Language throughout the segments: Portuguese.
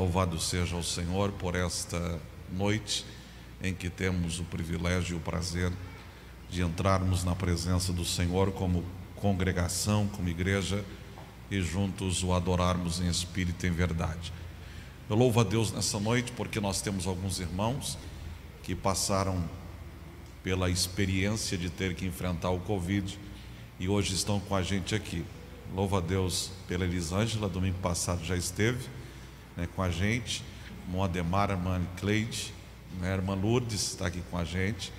Louvado seja o Senhor por esta noite em que temos o privilégio e o prazer de entrarmos na presença do Senhor como congregação, como igreja e juntos o adorarmos em espírito e em verdade. Eu louvo a Deus nessa noite porque nós temos alguns irmãos que passaram pela experiência de ter que enfrentar o Covid e hoje estão com a gente aqui. Louvo a Deus pela Elisângela, domingo passado já esteve né, com a gente, irmão Ademar, irmã Cleide, né, irmã Lourdes está aqui com a gente,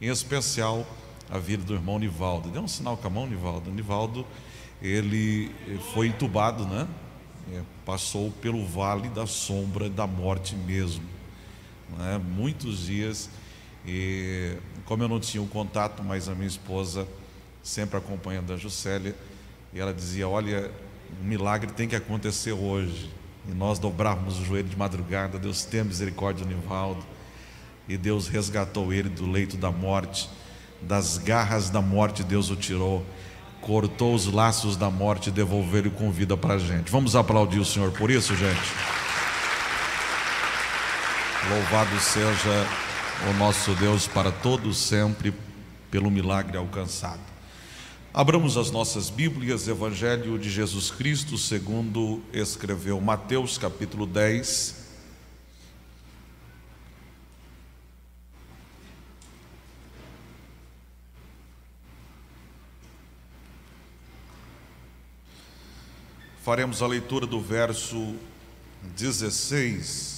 em especial a vida do irmão Nivaldo. Dê um sinal com a mão, Nivaldo. Nivaldo, ele foi entubado, né? É, passou pelo vale da sombra da morte mesmo, né? muitos dias. E como eu não tinha o contato, mas a minha esposa sempre acompanhando a Juscelia, e ela dizia: Olha, um milagre tem que acontecer hoje. E nós dobrávamos o joelho de madrugada. Deus tem misericórdia do Nivaldo. E Deus resgatou ele do leito da morte, das garras da morte, Deus o tirou, cortou os laços da morte e devolveu ele com vida para a gente. Vamos aplaudir o Senhor por isso, gente. Louvado seja o nosso Deus para todos sempre, pelo milagre alcançado. Abramos as nossas Bíblias, Evangelho de Jesus Cristo, segundo escreveu Mateus, capítulo 10. Faremos a leitura do verso 16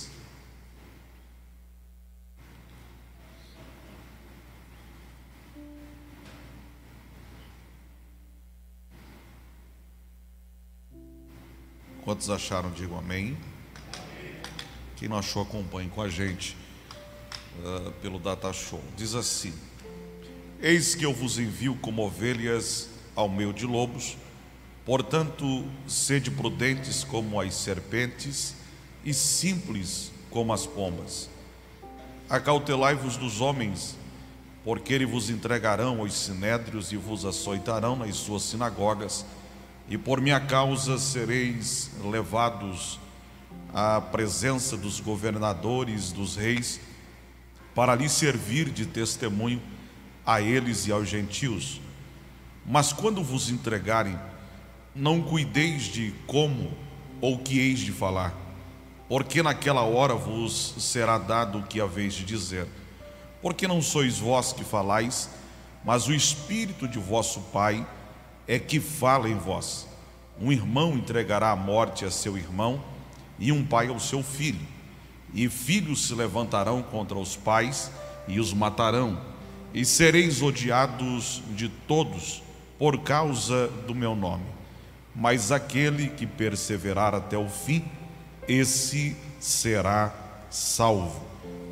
Quantos acharam, digam amém. Quem não achou, acompanhe com a gente uh, pelo Data Show. Diz assim: Eis que eu vos envio como ovelhas ao meio de lobos, portanto, sede prudentes como as serpentes e simples como as pombas. Acautelai-vos dos homens, porque eles vos entregarão aos sinédrios e vos açoitarão nas suas sinagogas e por minha causa sereis levados à presença dos governadores, dos reis, para lhes servir de testemunho a eles e aos gentios. Mas quando vos entregarem, não cuideis de como ou que eis de falar, porque naquela hora vos será dado o que haveis de dizer. Porque não sois vós que falais, mas o Espírito de vosso Pai é que fala em vós. Um irmão entregará a morte a seu irmão e um pai ao seu filho. E filhos se levantarão contra os pais e os matarão. E sereis odiados de todos por causa do meu nome. Mas aquele que perseverar até o fim, esse será salvo.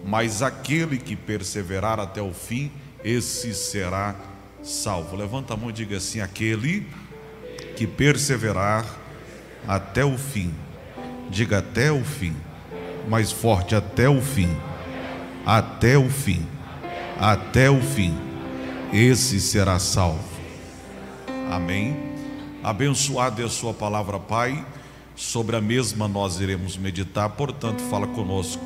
Mas aquele que perseverar até o fim, esse será salvo salvo. Levanta a mão e diga assim: aquele que perseverar até o fim. Diga até o fim. Mais forte, até o fim. Até o fim. Até o fim. Esse será salvo. Amém. Abençoada é a sua palavra, Pai. Sobre a mesma nós iremos meditar, portanto, fala conosco,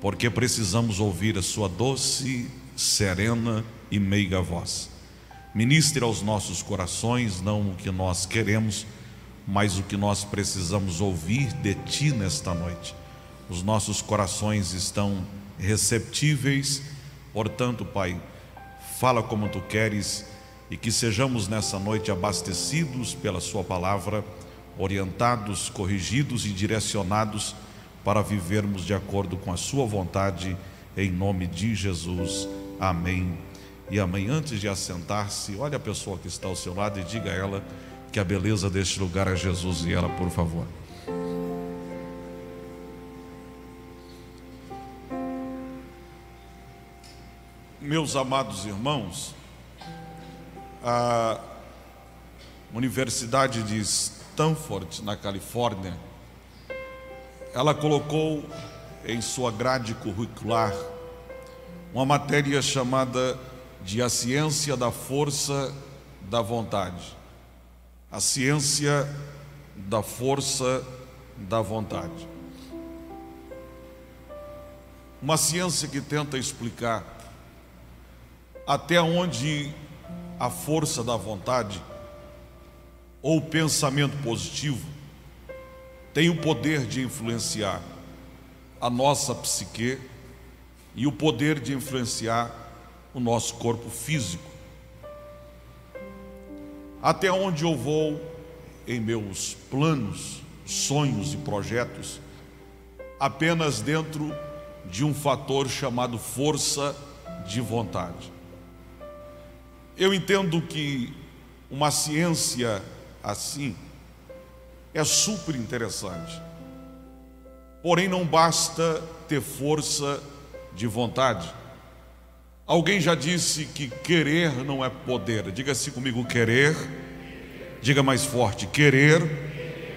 porque precisamos ouvir a sua doce, serena e meiga voz. Ministre aos nossos corações não o que nós queremos, mas o que nós precisamos ouvir de Ti nesta noite. Os nossos corações estão receptíveis, portanto, Pai, fala como Tu queres e que sejamos nessa noite abastecidos pela Sua palavra, orientados, corrigidos e direcionados para vivermos de acordo com a Sua vontade, em nome de Jesus. Amém e amém. Antes de assentar-se, olhe a pessoa que está ao seu lado e diga a ela que a beleza deste lugar é Jesus e ela, por favor. Meus amados irmãos, a Universidade de Stanford, na Califórnia, ela colocou em sua grade curricular uma matéria chamada de a ciência da força da vontade. A ciência da força da vontade. uma ciência que tenta explicar até onde a força da vontade ou pensamento positivo tem o poder de influenciar a nossa psique e o poder de influenciar o nosso corpo físico. Até onde eu vou em meus planos, sonhos e projetos, apenas dentro de um fator chamado força de vontade. Eu entendo que uma ciência assim é super interessante. Porém, não basta ter força de vontade. Alguém já disse que querer não é poder. Diga assim comigo: querer. Diga mais forte: querer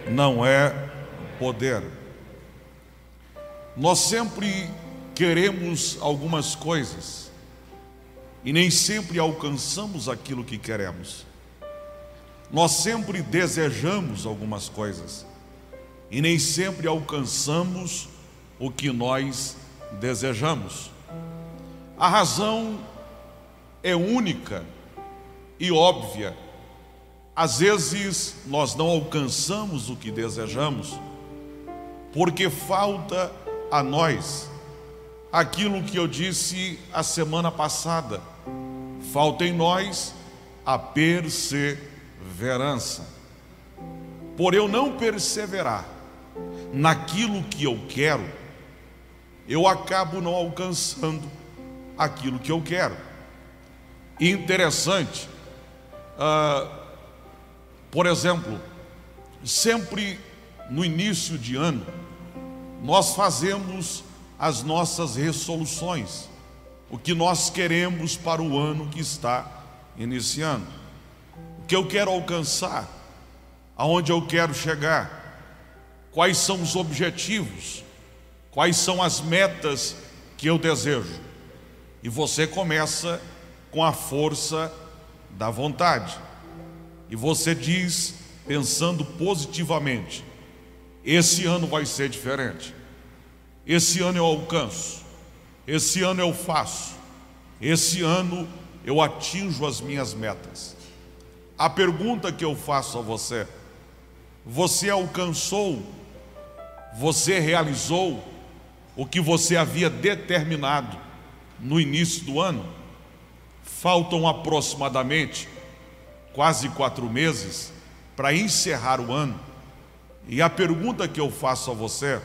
não é poder. Nós sempre queremos algumas coisas e nem sempre alcançamos aquilo que queremos. Nós sempre desejamos algumas coisas e nem sempre alcançamos o que nós desejamos. A razão é única e óbvia. Às vezes nós não alcançamos o que desejamos porque falta a nós aquilo que eu disse a semana passada. Falta em nós a perseverança. Por eu não perseverar naquilo que eu quero, eu acabo não alcançando aquilo que eu quero. interessante, uh, por exemplo, sempre no início de ano, nós fazemos as nossas resoluções, o que nós queremos para o ano que está iniciando, o que eu quero alcançar, aonde eu quero chegar, quais são os objetivos, quais são as metas que eu desejo. E você começa com a força da vontade. E você diz, pensando positivamente: esse ano vai ser diferente. Esse ano eu alcanço. Esse ano eu faço. Esse ano eu atinjo as minhas metas. A pergunta que eu faço a você: você alcançou, você realizou o que você havia determinado no início do ano. Faltam aproximadamente quase quatro meses para encerrar o ano. E a pergunta que eu faço a você: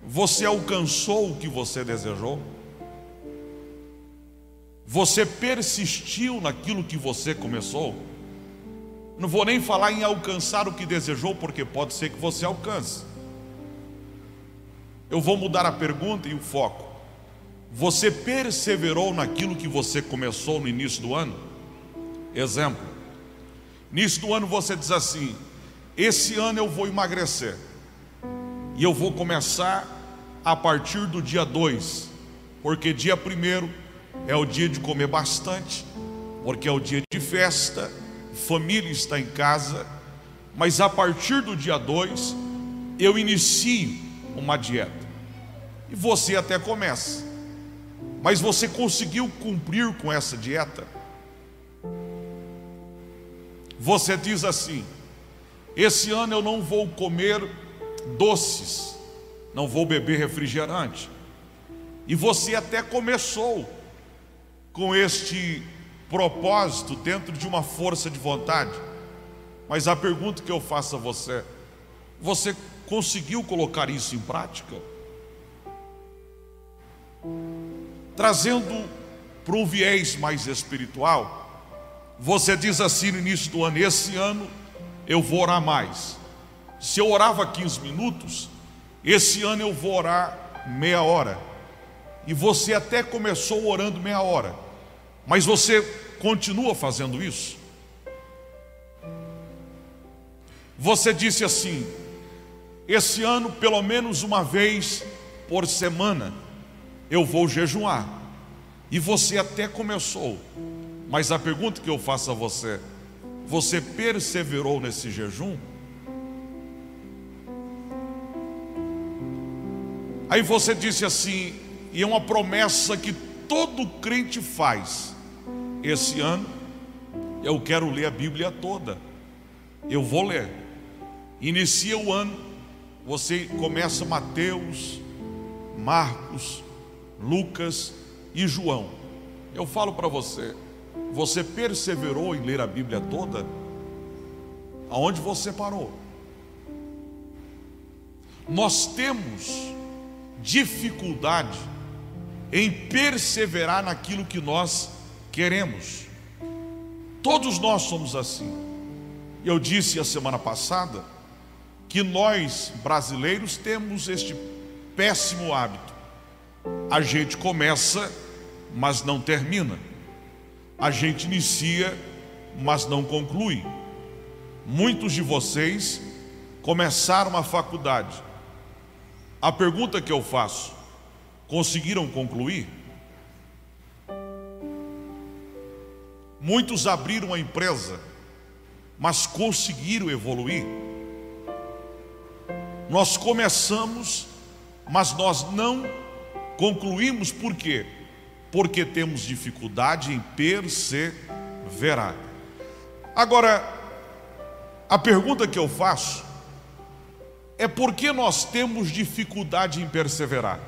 você alcançou o que você desejou? Você persistiu naquilo que você começou? Não vou nem falar em alcançar o que desejou, porque pode ser que você alcance. Eu vou mudar a pergunta e o foco. Você perseverou naquilo que você começou no início do ano? Exemplo: início do ano você diz assim: esse ano eu vou emagrecer, e eu vou começar a partir do dia 2, porque dia 1 é o dia de comer bastante, porque é o dia de festa, família está em casa, mas a partir do dia 2 eu inicio uma dieta, e você até começa mas você conseguiu cumprir com essa dieta? Você diz assim: esse ano eu não vou comer doces, não vou beber refrigerante. E você até começou com este propósito dentro de uma força de vontade. Mas a pergunta que eu faço a você: você conseguiu colocar isso em prática? Trazendo para um viés mais espiritual, você diz assim no início do ano: esse ano eu vou orar mais. Se eu orava 15 minutos, esse ano eu vou orar meia hora. E você até começou orando meia hora, mas você continua fazendo isso? Você disse assim: esse ano, pelo menos uma vez por semana, eu vou jejuar. E você até começou, mas a pergunta que eu faço a você: você perseverou nesse jejum? Aí você disse assim: e é uma promessa que todo crente faz. Esse ano eu quero ler a Bíblia toda. Eu vou ler. Inicia o ano, você começa Mateus, Marcos, Lucas e João. Eu falo para você, você perseverou em ler a Bíblia toda? Aonde você parou? Nós temos dificuldade em perseverar naquilo que nós queremos. Todos nós somos assim. Eu disse a semana passada que nós brasileiros temos este péssimo hábito. A gente começa, mas não termina. A gente inicia, mas não conclui. Muitos de vocês começaram a faculdade. A pergunta que eu faço: conseguiram concluir? Muitos abriram a empresa, mas conseguiram evoluir. Nós começamos, mas nós não concluímos por quê? Porque temos dificuldade em perseverar. Agora, a pergunta que eu faço é por que nós temos dificuldade em perseverar?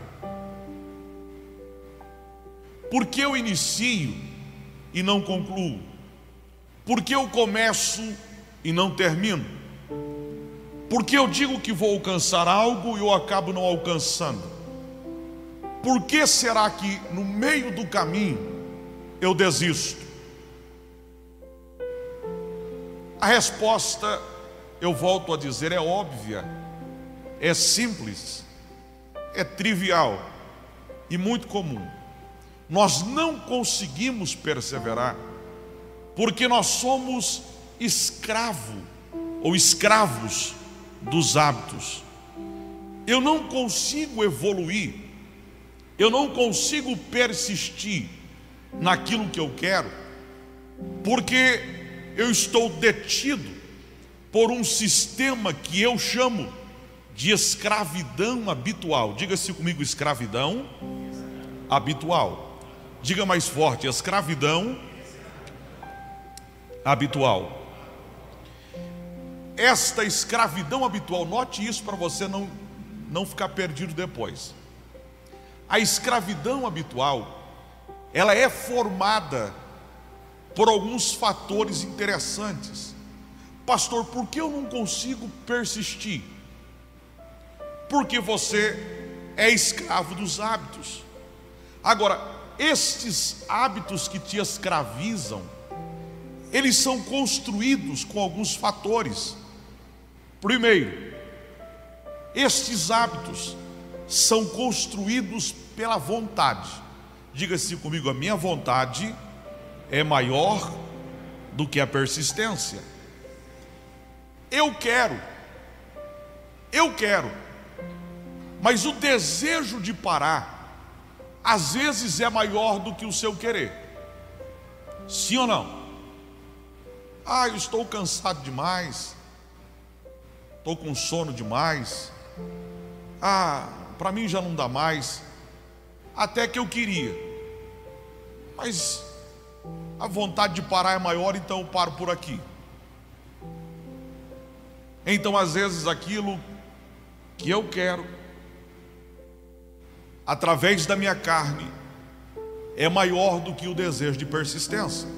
Por que eu inicio e não concluo? Por que eu começo e não termino? Por que eu digo que vou alcançar algo e eu acabo não alcançando? Por que será que no meio do caminho eu desisto? A resposta, eu volto a dizer, é óbvia, é simples, é trivial e muito comum. Nós não conseguimos perseverar porque nós somos escravo ou escravos dos hábitos. Eu não consigo evoluir, eu não consigo persistir naquilo que eu quero, porque eu estou detido por um sistema que eu chamo de escravidão habitual. Diga-se comigo, escravidão habitual. Diga mais forte, escravidão habitual. Esta escravidão habitual, note isso para você não, não ficar perdido depois. A escravidão habitual, ela é formada por alguns fatores interessantes. Pastor, por que eu não consigo persistir? Porque você é escravo dos hábitos. Agora, estes hábitos que te escravizam, eles são construídos com alguns fatores. Primeiro, estes hábitos são construídos pela vontade. Diga-se comigo, a minha vontade é maior do que a persistência. Eu quero, eu quero, mas o desejo de parar, às vezes é maior do que o seu querer. Sim ou não? Ah, eu estou cansado demais, estou com sono demais. Ah, para mim já não dá mais. Até que eu queria, mas a vontade de parar é maior, então eu paro por aqui. Então, às vezes, aquilo que eu quero, através da minha carne, é maior do que o desejo de persistência.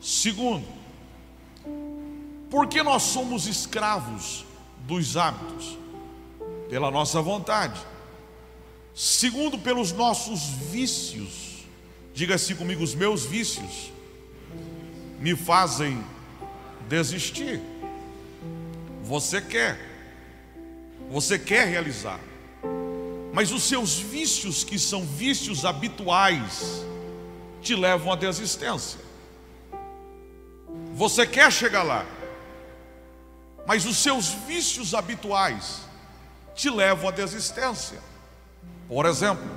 Segundo, porque nós somos escravos dos hábitos, pela nossa vontade. Segundo, pelos nossos vícios Diga assim comigo: os meus vícios me fazem desistir. Você quer, você quer realizar, mas os seus vícios, que são vícios habituais, te levam à desistência. Você quer chegar lá, mas os seus vícios habituais te levam à desistência. Por exemplo,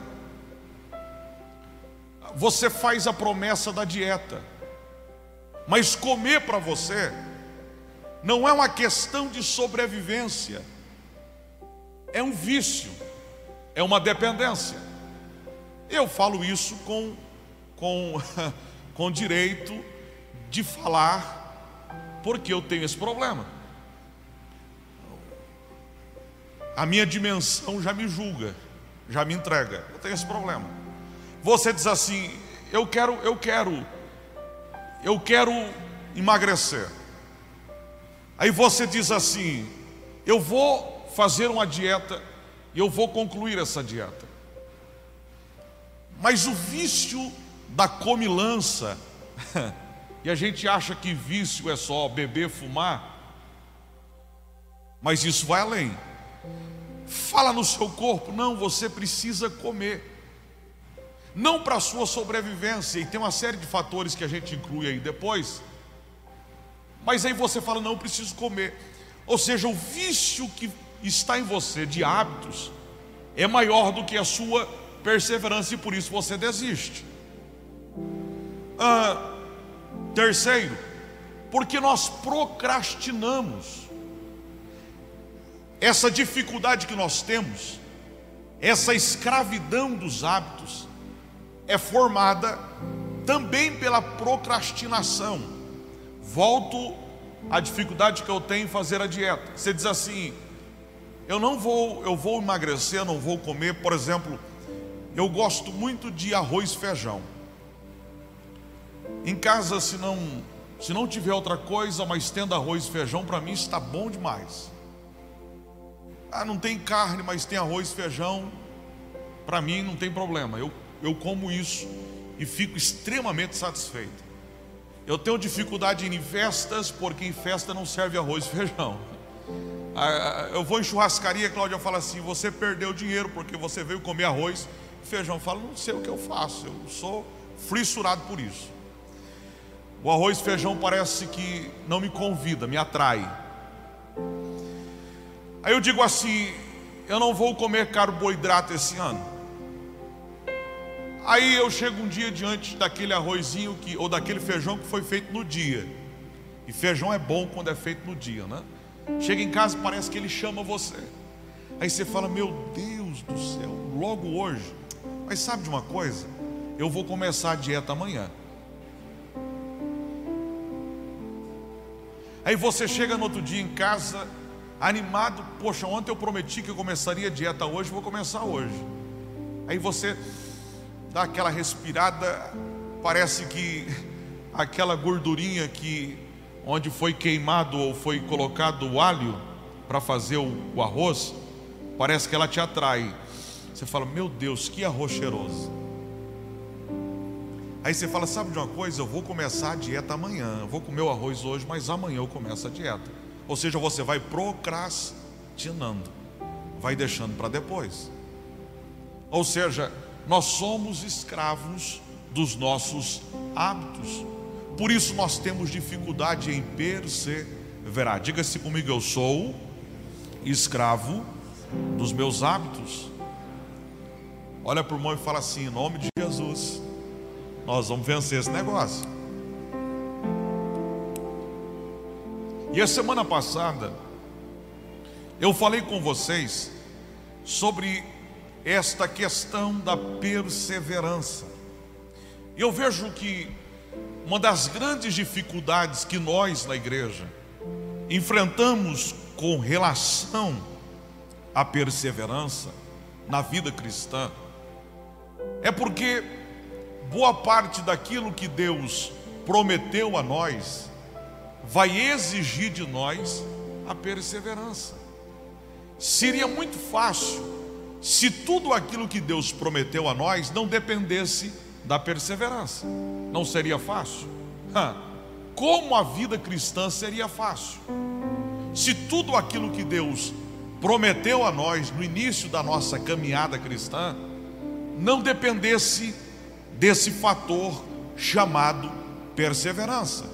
você faz a promessa da dieta, mas comer para você não é uma questão de sobrevivência, é um vício, é uma dependência. Eu falo isso com, com, com direito de falar, porque eu tenho esse problema. A minha dimensão já me julga, já me entrega. Eu tenho esse problema. Você diz assim: eu quero, eu quero, eu quero emagrecer. Aí você diz assim: eu vou fazer uma dieta e eu vou concluir essa dieta. Mas o vício da comilança, e a gente acha que vício é só beber, fumar, mas isso vai além. Fala no seu corpo, não, você precisa comer. Não para a sua sobrevivência, e tem uma série de fatores que a gente inclui aí depois. Mas aí você fala, não, preciso comer. Ou seja, o vício que está em você de hábitos é maior do que a sua perseverança e por isso você desiste. Ah, terceiro, porque nós procrastinamos. Essa dificuldade que nós temos, essa escravidão dos hábitos, é formada também pela procrastinação. Volto à dificuldade que eu tenho em fazer a dieta. Você diz assim: eu não vou, eu vou emagrecer, não vou comer, por exemplo, eu gosto muito de arroz e feijão. Em casa, se não, se não tiver outra coisa, mas tendo arroz e feijão, para mim está bom demais. Ah, não tem carne, mas tem arroz feijão. Para mim não tem problema. Eu, eu como isso e fico extremamente satisfeito. Eu tenho dificuldade em festas, porque em festa não serve arroz e feijão. Ah, eu vou em churrascaria, Cláudia fala assim: você perdeu dinheiro porque você veio comer arroz e feijão. Eu falo, não sei o que eu faço, eu sou frissurado por isso. O arroz e feijão parece que não me convida, me atrai. Aí eu digo assim: eu não vou comer carboidrato esse ano. Aí eu chego um dia diante daquele arrozinho que, ou daquele feijão que foi feito no dia. E feijão é bom quando é feito no dia, né? Chega em casa parece que ele chama você. Aí você fala: Meu Deus do céu, logo hoje. Mas sabe de uma coisa? Eu vou começar a dieta amanhã. Aí você chega no outro dia em casa animado, poxa, ontem eu prometi que eu começaria a dieta hoje, vou começar hoje. Aí você dá aquela respirada, parece que aquela gordurinha que onde foi queimado ou foi colocado o alho para fazer o, o arroz, parece que ela te atrai. Você fala, meu Deus, que arroz cheiroso. Aí você fala, sabe de uma coisa? Eu vou começar a dieta amanhã. Eu vou comer o arroz hoje, mas amanhã eu começo a dieta. Ou seja, você vai procrastinando, vai deixando para depois. Ou seja, nós somos escravos dos nossos hábitos. Por isso nós temos dificuldade em perseverar. Diga-se comigo, eu sou escravo dos meus hábitos. Olha para o irmão e fala assim: em nome de Jesus, nós vamos vencer esse negócio. E a semana passada, eu falei com vocês sobre esta questão da perseverança. Eu vejo que uma das grandes dificuldades que nós na igreja enfrentamos com relação à perseverança na vida cristã é porque boa parte daquilo que Deus prometeu a nós vai exigir de nós a perseverança. Seria muito fácil se tudo aquilo que Deus prometeu a nós não dependesse da perseverança. Não seria fácil? Como a vida cristã seria fácil? Se tudo aquilo que Deus prometeu a nós no início da nossa caminhada cristã não dependesse desse fator chamado perseverança.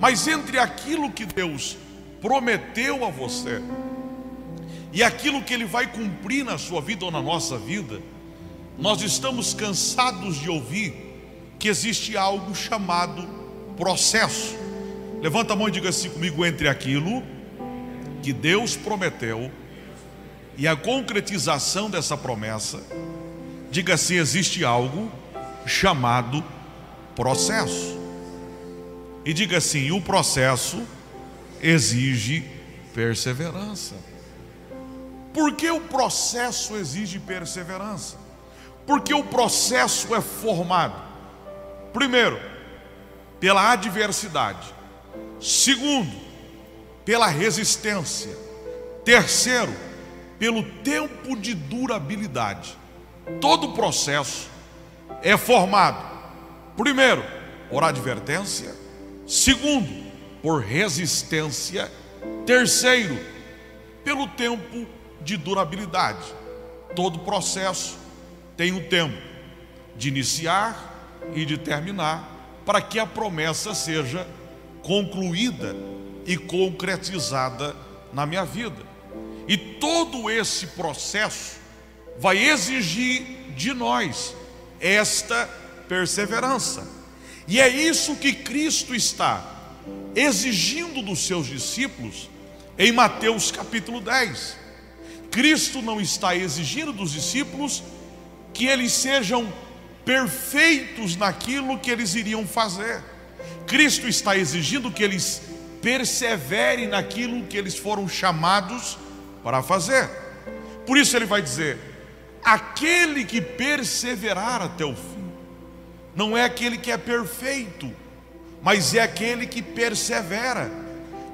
Mas entre aquilo que Deus prometeu a você e aquilo que Ele vai cumprir na sua vida ou na nossa vida, nós estamos cansados de ouvir que existe algo chamado processo. Levanta a mão e diga assim comigo: entre aquilo que Deus prometeu e a concretização dessa promessa, Diga assim: existe algo chamado processo. E diga assim: o processo exige perseverança. Por que o processo exige perseverança? Porque o processo é formado, primeiro, pela adversidade, segundo, pela resistência, terceiro, pelo tempo de durabilidade. Todo processo é formado, primeiro, por advertência, segundo, por resistência, terceiro, pelo tempo de durabilidade. Todo processo tem um tempo de iniciar e de terminar para que a promessa seja concluída e concretizada na minha vida. E todo esse processo vai exigir de nós esta perseverança. E é isso que Cristo está exigindo dos seus discípulos em Mateus capítulo 10. Cristo não está exigindo dos discípulos que eles sejam perfeitos naquilo que eles iriam fazer. Cristo está exigindo que eles perseverem naquilo que eles foram chamados para fazer. Por isso ele vai dizer: aquele que perseverar até o fim, não é aquele que é perfeito, mas é aquele que persevera,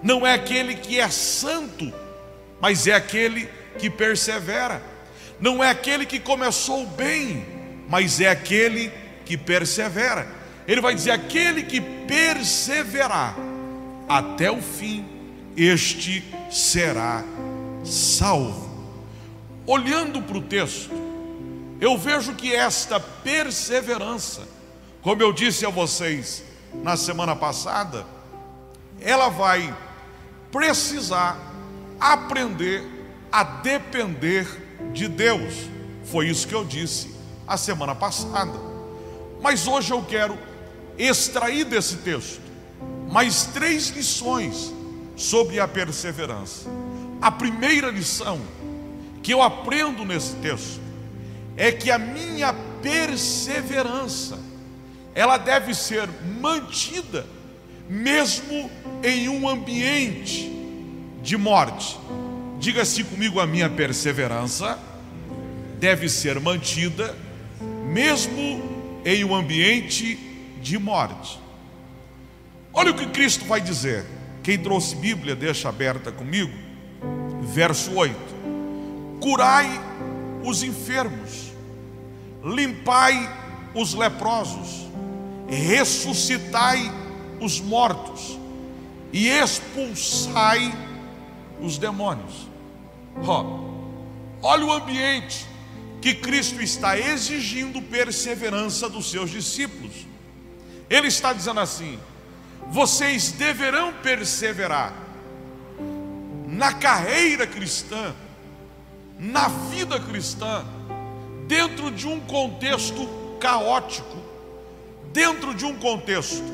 não é aquele que é santo, mas é aquele que persevera, não é aquele que começou bem, mas é aquele que persevera. Ele vai dizer: aquele que perseverar até o fim, este será salvo. Olhando para o texto, eu vejo que esta perseverança, como eu disse a vocês na semana passada, ela vai precisar aprender a depender de Deus. Foi isso que eu disse a semana passada. Mas hoje eu quero extrair desse texto mais três lições sobre a perseverança. A primeira lição que eu aprendo nesse texto é que a minha perseverança ela deve ser mantida mesmo em um ambiente de morte. Diga-se comigo, a minha perseverança deve ser mantida mesmo em um ambiente de morte. Olha o que Cristo vai dizer. Quem trouxe Bíblia, deixa aberta comigo. Verso 8: Curai os enfermos, limpai os leprosos, ressuscitai os mortos e expulsai os demônios. Oh, olha o ambiente que Cristo está exigindo perseverança dos seus discípulos. Ele está dizendo assim: vocês deverão perseverar na carreira cristã, na vida cristã, dentro de um contexto caótico, dentro de um contexto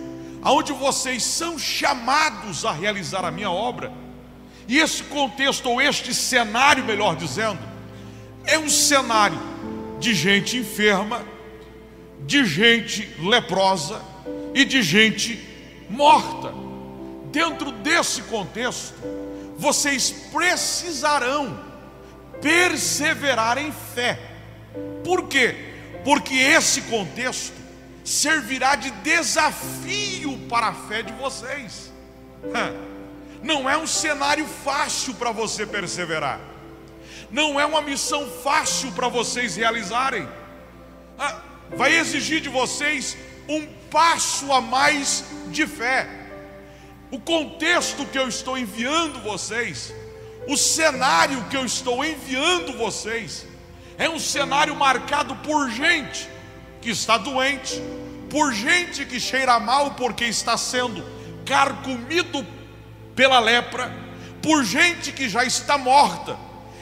onde vocês são chamados a realizar a minha obra, e esse contexto, ou este cenário, melhor dizendo, é um cenário de gente enferma, de gente leprosa e de gente morta. Dentro desse contexto, vocês precisarão perseverar em fé. Por quê? Porque esse contexto servirá de desafio para a fé de vocês. Não é um cenário fácil para você perseverar. Não é uma missão fácil para vocês realizarem. Vai exigir de vocês um passo a mais de fé. O contexto que eu estou enviando vocês, o cenário que eu estou enviando vocês, é um cenário marcado por gente que está doente, por gente que cheira mal porque está sendo carcomido pela lepra, por gente que já está morta.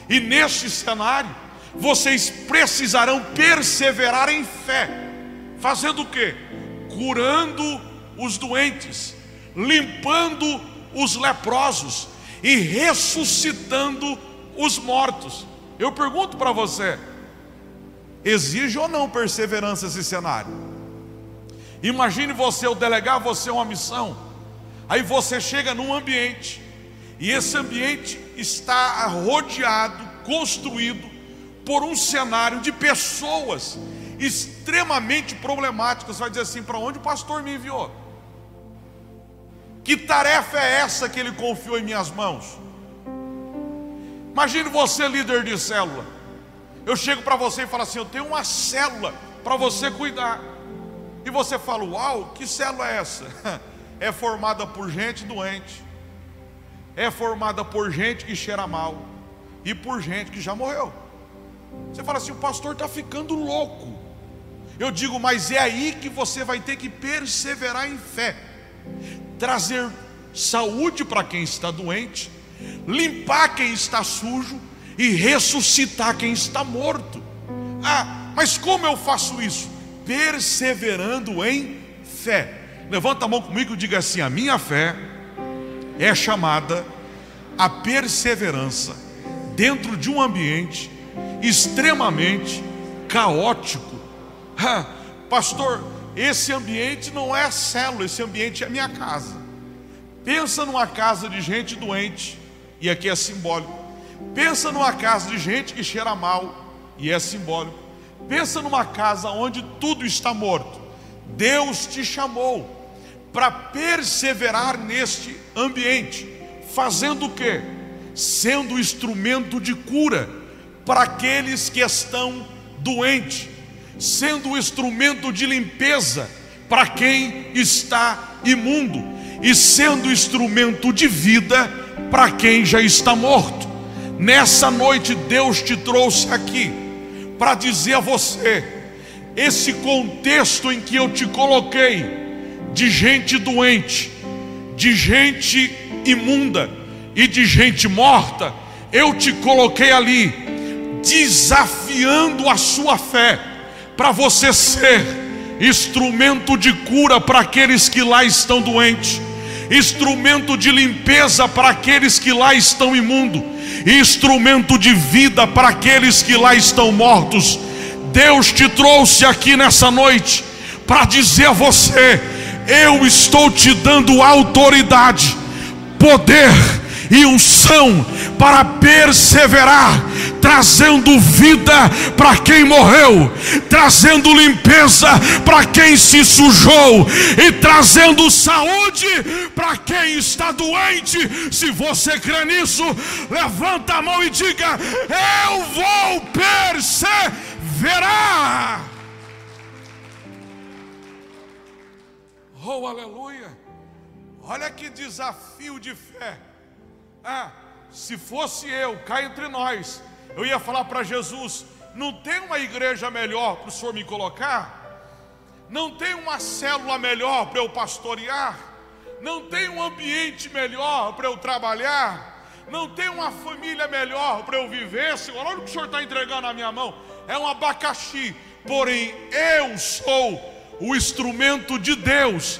E neste cenário, vocês precisarão perseverar em fé, fazendo o que? Curando os doentes, limpando os leprosos e ressuscitando os mortos. Eu pergunto para você: Exige ou não perseverança esse cenário? Imagine você, eu delegar você uma missão, aí você chega num ambiente, e esse ambiente está rodeado, construído por um cenário de pessoas extremamente problemáticas. Vai dizer assim: para onde o pastor me enviou? Que tarefa é essa que ele confiou em minhas mãos? Imagine você, líder de célula. Eu chego para você e falo assim: Eu tenho uma célula para você cuidar. E você fala: Uau, que célula é essa? É formada por gente doente, é formada por gente que cheira mal e por gente que já morreu. Você fala assim: O pastor está ficando louco. Eu digo, mas é aí que você vai ter que perseverar em fé, trazer saúde para quem está doente, limpar quem está sujo e ressuscitar quem está morto. Ah, mas como eu faço isso? Perseverando em fé. Levanta a mão comigo e diga assim: a minha fé é chamada a perseverança dentro de um ambiente extremamente caótico ah, pastor, esse ambiente não é célula, esse ambiente é minha casa. Pensa numa casa de gente doente, e aqui é simbólico. Pensa numa casa de gente que cheira mal, e é simbólico. Pensa numa casa onde tudo está morto. Deus te chamou para perseverar neste ambiente, fazendo o quê? Sendo instrumento de cura para aqueles que estão doentes sendo instrumento de limpeza para quem está imundo e sendo instrumento de vida para quem já está morto. Nessa noite, Deus te trouxe aqui para dizer a você: esse contexto em que eu te coloquei, de gente doente, de gente imunda e de gente morta, eu te coloquei ali, desafiando a sua fé para você ser instrumento de cura para aqueles que lá estão doentes, instrumento de limpeza para aqueles que lá estão imundo, instrumento de vida para aqueles que lá estão mortos. Deus te trouxe aqui nessa noite para dizer a você: eu estou te dando autoridade, poder e unção para perseverar, trazendo vida para quem morreu, trazendo limpeza para quem se sujou e trazendo saúde para quem está doente. Se você crê nisso, levanta a mão e diga: Eu vou perseverar. Oh, aleluia! Olha que desafio de fé. Ah, se fosse eu, cá entre nós, eu ia falar para Jesus: não tem uma igreja melhor para o senhor me colocar? Não tem uma célula melhor para eu pastorear? Não tem um ambiente melhor para eu trabalhar? Não tem uma família melhor para eu viver? Senhor, olha o que o senhor está entregando na minha mão: é um abacaxi, porém eu sou o instrumento de Deus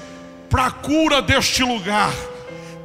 para a cura deste lugar.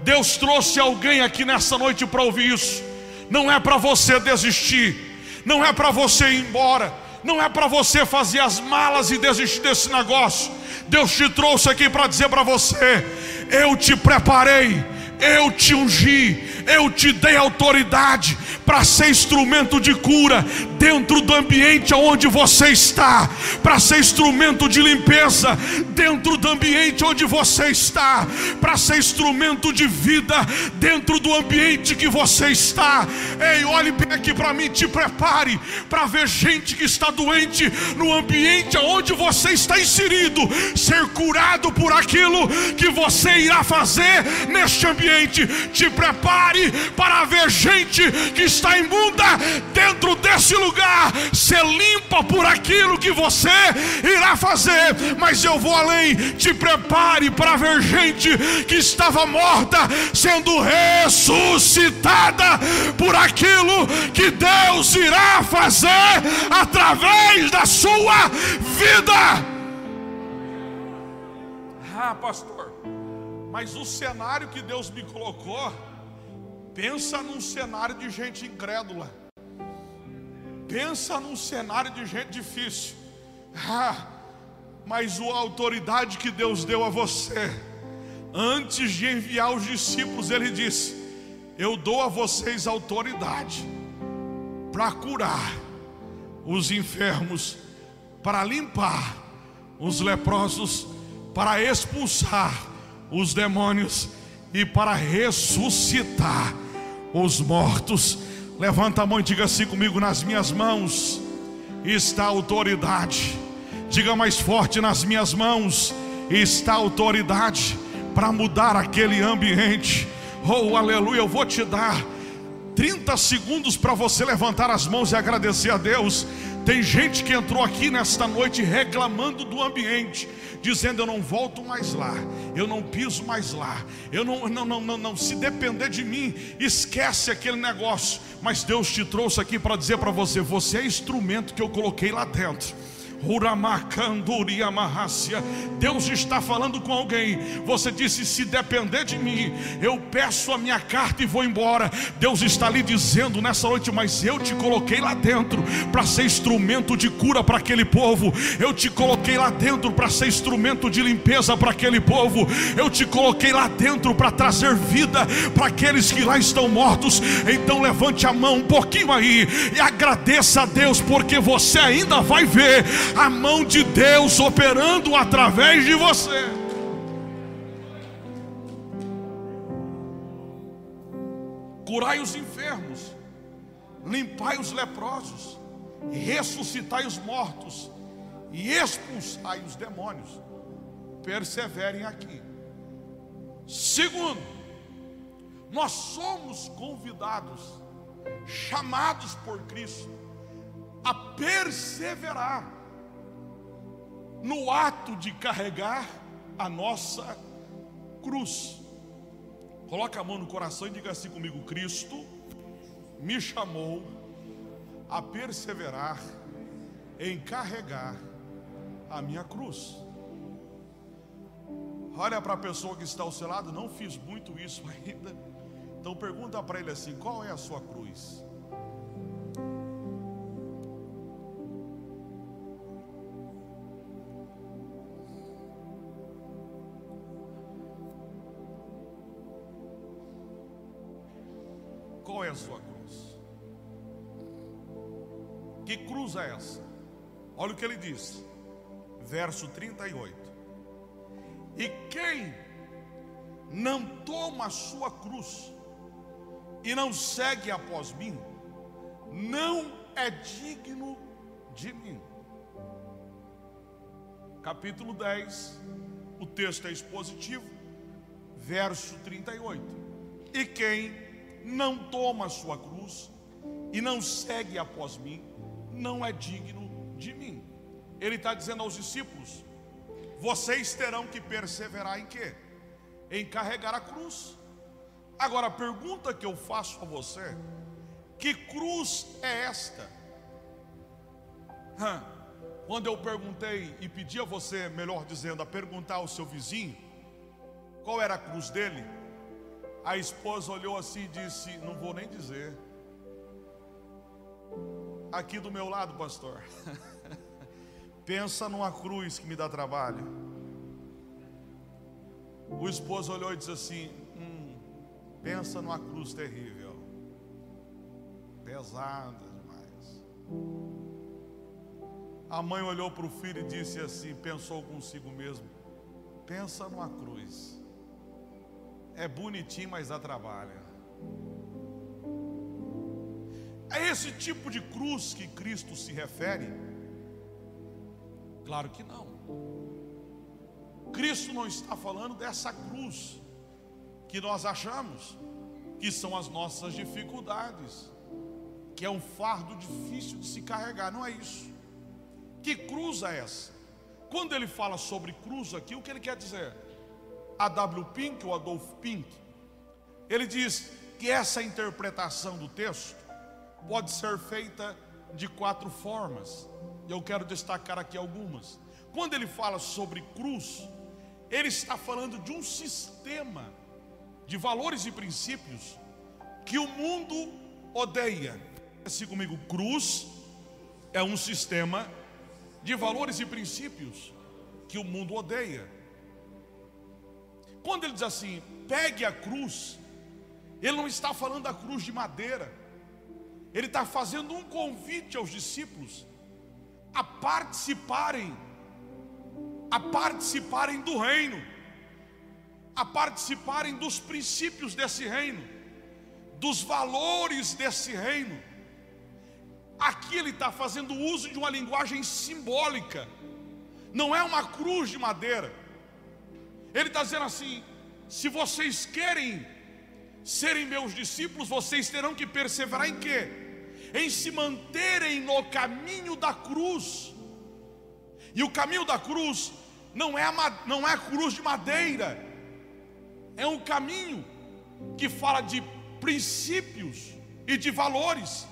Deus trouxe alguém aqui nessa noite para ouvir isso. Não é para você desistir, não é para você ir embora, não é para você fazer as malas e desistir desse negócio. Deus te trouxe aqui para dizer para você: eu te preparei, eu te ungi, eu te dei autoridade para ser instrumento de cura dentro do ambiente onde você está, para ser instrumento de limpeza dentro do ambiente onde você está, para ser instrumento de vida dentro do ambiente que você está. Ei, olhe bem aqui para mim, te prepare para ver gente que está doente no ambiente onde você está inserido, ser curado por aquilo que você irá fazer neste ambiente. Te prepare para ver gente que está imunda dentro desse lugar ser limpa por aquilo que você irá fazer. Mas eu vou além, te prepare para ver gente que estava morta sendo ressuscitada por aquilo que Deus irá fazer através da sua vida. Ah, pastor, mas o cenário que Deus me colocou Pensa num cenário de gente incrédula. Pensa num cenário de gente difícil. Ah, mas a autoridade que Deus deu a você, antes de enviar os discípulos, Ele disse: Eu dou a vocês autoridade para curar os enfermos, para limpar os leprosos, para expulsar os demônios e para ressuscitar os mortos. Levanta a mão e diga assim comigo: nas minhas mãos está a autoridade. Diga mais forte: nas minhas mãos está a autoridade para mudar aquele ambiente. Oh, aleluia, eu vou te dar 30 segundos para você levantar as mãos e agradecer a Deus. Tem gente que entrou aqui nesta noite reclamando do ambiente, dizendo: Eu não volto mais lá, eu não piso mais lá, eu não, não, não, não, não. se depender de mim, esquece aquele negócio. Mas Deus te trouxe aqui para dizer para você: Você é instrumento que eu coloquei lá dentro. Deus está falando com alguém. Você disse: se depender de mim, eu peço a minha carta e vou embora. Deus está lhe dizendo nessa noite, mas eu te coloquei lá dentro para ser instrumento de cura para aquele povo. Eu te coloquei lá dentro para ser instrumento de limpeza para aquele povo. Eu te coloquei lá dentro para trazer vida para aqueles que lá estão mortos. Então levante a mão um pouquinho aí e agradeça a Deus, porque você ainda vai ver a mão de Deus operando através de você. Curai os enfermos, limpai os leprosos, ressuscitai os mortos e expulsai os demônios. Perseverem aqui. Segundo, nós somos convidados, chamados por Cristo, a perseverar no ato de carregar a nossa cruz. Coloca a mão no coração e diga assim comigo: Cristo me chamou a perseverar em carregar a minha cruz. Olha para a pessoa que está ao seu lado, não fiz muito isso ainda. Então pergunta para ele assim: qual é a sua cruz? Olha o que ele diz, verso 38. E quem não toma a sua cruz e não segue após mim, não é digno de mim. Capítulo 10, o texto é expositivo, verso 38. E quem não toma a sua cruz e não segue após mim, não é digno de mim. Ele está dizendo aos discípulos: vocês terão que perseverar em quê? Em carregar a cruz. Agora, a pergunta que eu faço a você: que cruz é esta? Quando eu perguntei e pedi a você, melhor dizendo, a perguntar ao seu vizinho qual era a cruz dele, a esposa olhou assim e disse: Não vou nem dizer. Aqui do meu lado, pastor. Pensa numa cruz que me dá trabalho. O esposo olhou e disse assim: hum, Pensa numa cruz terrível, pesada demais. A mãe olhou para o filho e disse assim: Pensou consigo mesmo: Pensa numa cruz é bonitinho, mas dá trabalho. É esse tipo de cruz que Cristo se refere? Claro que não. Cristo não está falando dessa cruz que nós achamos que são as nossas dificuldades, que é um fardo difícil de se carregar, não é isso. Que cruz é essa? Quando ele fala sobre cruz aqui, o que ele quer dizer? A.W. Pink, ou Adolf Pink, ele diz que essa interpretação do texto pode ser feita de quatro formas. Eu quero destacar aqui algumas. Quando ele fala sobre cruz, ele está falando de um sistema de valores e princípios que o mundo odeia. Assim comigo, cruz é um sistema de valores e princípios que o mundo odeia. Quando ele diz assim, pegue a cruz, ele não está falando da cruz de madeira, ele está fazendo um convite aos discípulos a participarem, a participarem do reino, a participarem dos princípios desse reino, dos valores desse reino. Aqui ele está fazendo uso de uma linguagem simbólica, não é uma cruz de madeira. Ele está dizendo assim: se vocês querem serem meus discípulos, vocês terão que perseverar em quê? Em se manterem no caminho da cruz. E o caminho da cruz não é a, não é a cruz de madeira, é um caminho que fala de princípios e de valores.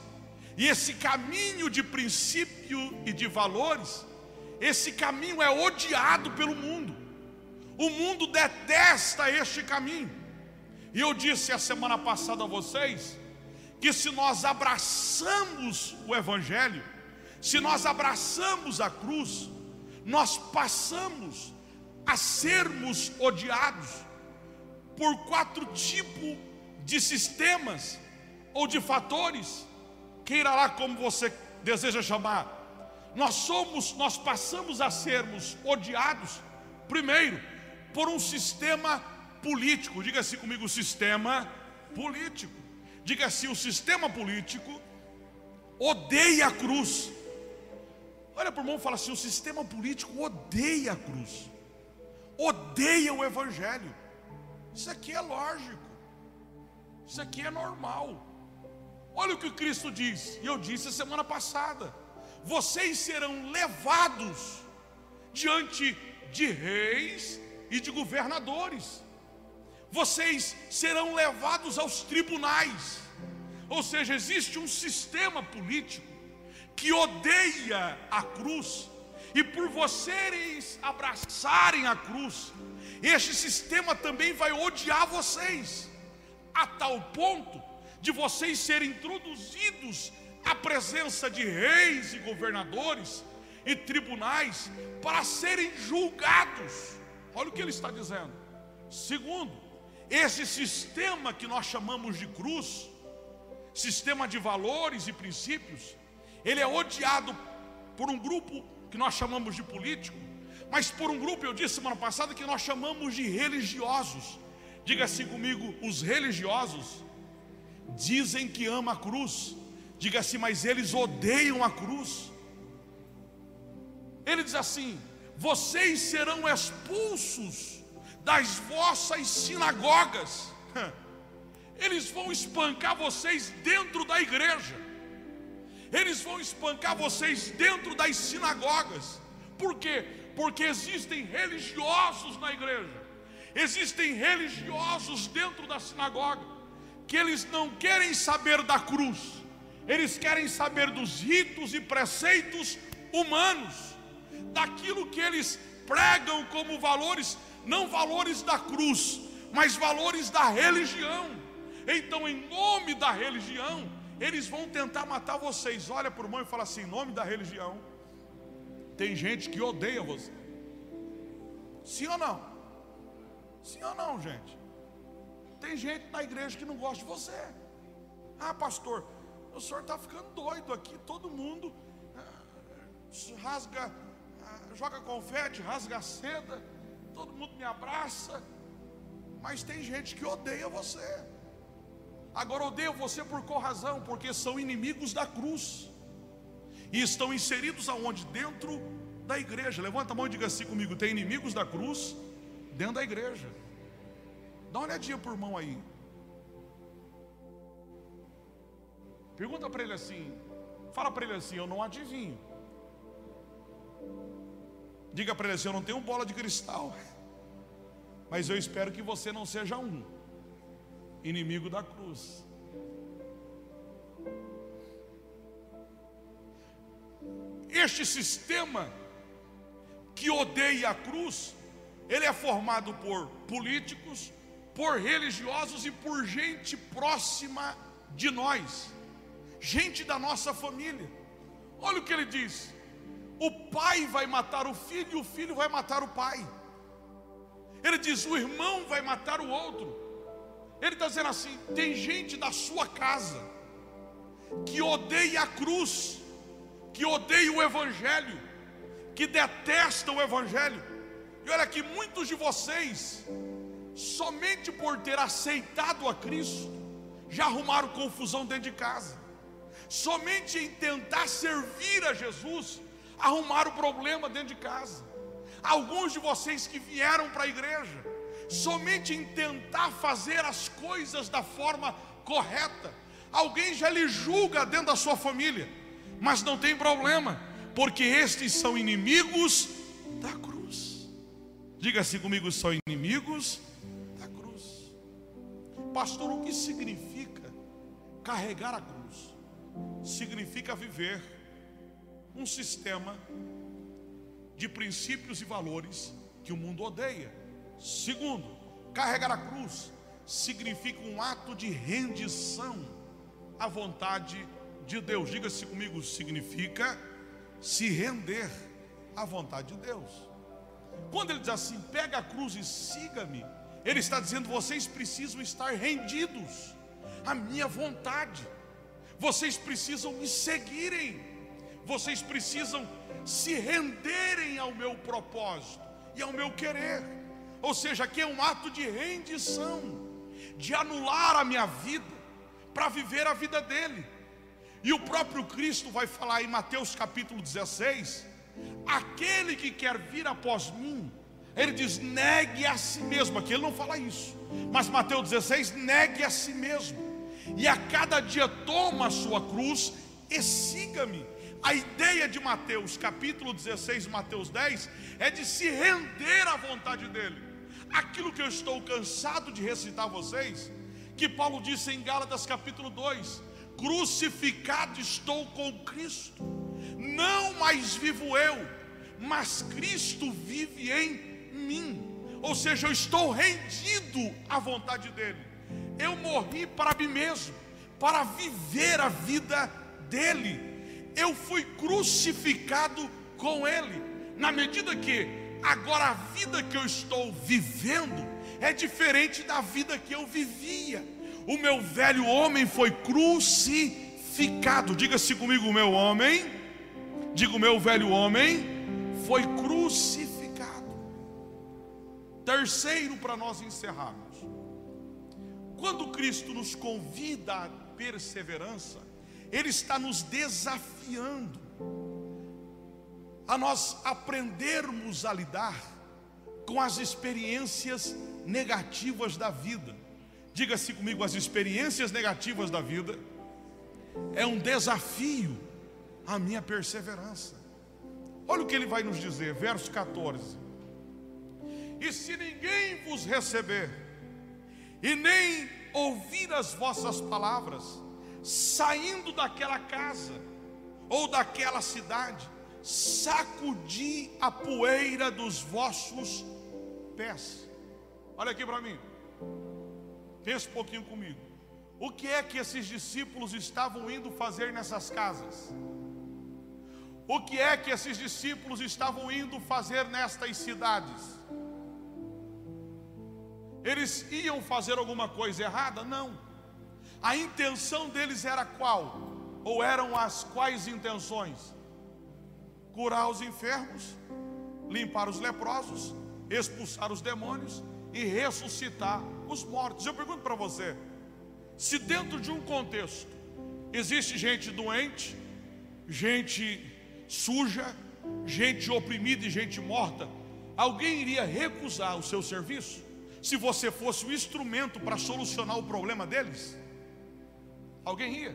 E esse caminho de princípio e de valores, esse caminho é odiado pelo mundo. O mundo detesta este caminho. E eu disse a semana passada a vocês que se nós abraçamos o Evangelho, se nós abraçamos a cruz, nós passamos a sermos odiados por quatro tipos de sistemas ou de fatores, queira lá como você deseja chamar. Nós somos, nós passamos a sermos odiados, primeiro, por um sistema político. Diga assim comigo: sistema político. Diga assim: o sistema político odeia a cruz. Olha para o irmão e fala assim: o sistema político odeia a cruz, odeia o Evangelho. Isso aqui é lógico, isso aqui é normal. Olha o que Cristo diz, e eu disse semana passada: vocês serão levados diante de reis e de governadores vocês serão levados aos tribunais. Ou seja, existe um sistema político que odeia a cruz, e por vocês abraçarem a cruz, este sistema também vai odiar vocês, a tal ponto de vocês serem introduzidos à presença de reis e governadores e tribunais para serem julgados. Olha o que ele está dizendo. Segundo, esse sistema que nós chamamos de cruz, sistema de valores e princípios, ele é odiado por um grupo que nós chamamos de político, mas por um grupo, eu disse semana passada, que nós chamamos de religiosos. Diga assim comigo: os religiosos dizem que ama a cruz, diga assim, mas eles odeiam a cruz. Ele diz assim: vocês serão expulsos das vossas sinagogas. Eles vão espancar vocês dentro da igreja. Eles vão espancar vocês dentro das sinagogas. Por quê? Porque existem religiosos na igreja. Existem religiosos dentro da sinagoga que eles não querem saber da cruz. Eles querem saber dos ritos e preceitos humanos, daquilo que eles pregam como valores não valores da cruz, mas valores da religião. Então, em nome da religião, eles vão tentar matar vocês. Olha para o irmão e fala assim: em nome da religião, tem gente que odeia você. Sim ou não? Sim ou não, gente? Tem gente na igreja que não gosta de você. Ah, pastor, o senhor está ficando doido aqui. Todo mundo ah, rasga, ah, joga confete, rasga seda todo mundo me abraça, mas tem gente que odeia você. Agora odeia você por qual razão? Porque são inimigos da cruz. E estão inseridos aonde? Dentro da igreja. Levanta a mão e diga assim comigo: tem inimigos da cruz dentro da igreja. Dá uma olhadinha por mão aí. Pergunta para ele assim, fala para ele assim: eu não adivinho. Diga para ele assim: Eu não tenho bola de cristal, mas eu espero que você não seja um inimigo da cruz. Este sistema que odeia a cruz, ele é formado por políticos, por religiosos e por gente próxima de nós, gente da nossa família. Olha o que ele diz: o pai vai matar o filho e o filho vai matar o pai. Ele diz: o irmão vai matar o outro. Ele está dizendo assim: tem gente da sua casa que odeia a cruz, que odeia o Evangelho, que detesta o Evangelho. E olha que muitos de vocês, somente por ter aceitado a Cristo, já arrumaram confusão dentro de casa. Somente em tentar servir a Jesus, arrumaram problema dentro de casa. Alguns de vocês que vieram para a igreja, somente em tentar fazer as coisas da forma correta, alguém já lhe julga dentro da sua família, mas não tem problema, porque estes são inimigos da cruz. Diga assim comigo: são inimigos da cruz. Pastor, o que significa carregar a cruz? Significa viver um sistema de princípios e valores que o mundo odeia. Segundo, carregar a cruz significa um ato de rendição à vontade de Deus. Diga-se comigo, significa se render à vontade de Deus. Quando ele diz assim, pega a cruz e siga-me, ele está dizendo: vocês precisam estar rendidos à minha vontade, vocês precisam me seguirem vocês precisam se renderem ao meu propósito e ao meu querer. Ou seja, aqui é um ato de rendição, de anular a minha vida para viver a vida dele. E o próprio Cristo vai falar em Mateus capítulo 16: aquele que quer vir após mim, ele diz: negue a si mesmo. Aqui ele não fala isso, mas Mateus 16: negue a si mesmo, e a cada dia toma a sua cruz e siga-me. A ideia de Mateus, capítulo 16, Mateus 10, é de se render à vontade dele. Aquilo que eu estou cansado de recitar a vocês, que Paulo disse em Gálatas capítulo 2: Crucificado estou com Cristo, não mais vivo eu, mas Cristo vive em mim. Ou seja, eu estou rendido à vontade dele. Eu morri para mim mesmo, para viver a vida dele eu fui crucificado com Ele. Na medida que agora a vida que eu estou vivendo é diferente da vida que eu vivia. O meu velho homem foi crucificado. Diga-se comigo, meu homem. Diga o meu velho homem foi crucificado. Terceiro para nós encerrarmos. Quando Cristo nos convida à perseverança, ele está nos desafiando a nós aprendermos a lidar com as experiências negativas da vida. Diga-se comigo, as experiências negativas da vida é um desafio à minha perseverança. Olha o que ele vai nos dizer, verso 14: E se ninguém vos receber, e nem ouvir as vossas palavras, saindo daquela casa ou daquela cidade, sacudi a poeira dos vossos pés. Olha aqui para mim, pensa um pouquinho comigo. O que é que esses discípulos estavam indo fazer nessas casas? O que é que esses discípulos estavam indo fazer nestas cidades? Eles iam fazer alguma coisa errada? Não. A intenção deles era qual? Ou eram as quais intenções? Curar os enfermos, limpar os leprosos, expulsar os demônios e ressuscitar os mortos. Eu pergunto para você: se dentro de um contexto existe gente doente, gente suja, gente oprimida e gente morta, alguém iria recusar o seu serviço se você fosse o instrumento para solucionar o problema deles? Alguém ia.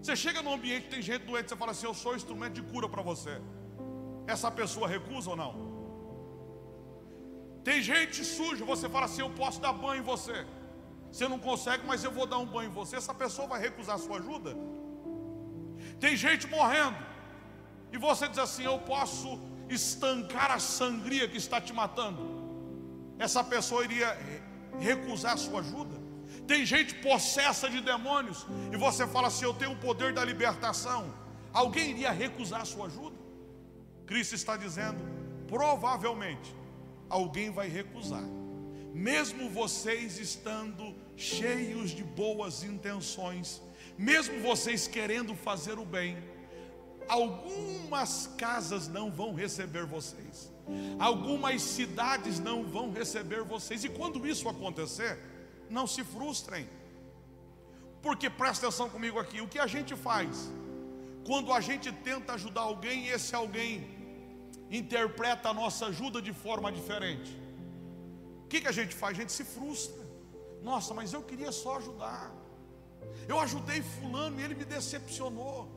Você chega num ambiente tem gente doente, você fala assim: Eu sou instrumento de cura para você. Essa pessoa recusa ou não? Tem gente suja, você fala assim: Eu posso dar banho em você. Você não consegue, mas eu vou dar um banho em você. Essa pessoa vai recusar a sua ajuda? Tem gente morrendo, e você diz assim: Eu posso estancar a sangria que está te matando. Essa pessoa iria recusar a sua ajuda? Tem gente possessa de demônios e você fala assim: Eu tenho o poder da libertação. alguém iria recusar a sua ajuda? Cristo está dizendo, provavelmente, alguém vai recusar, mesmo vocês estando cheios de boas intenções, mesmo vocês querendo fazer o bem, algumas casas não vão receber vocês, algumas cidades não vão receber vocês, e quando isso acontecer, não se frustrem, porque presta atenção comigo aqui, o que a gente faz quando a gente tenta ajudar alguém e esse alguém interpreta a nossa ajuda de forma diferente? O que, que a gente faz? A gente se frustra. Nossa, mas eu queria só ajudar. Eu ajudei fulano e ele me decepcionou.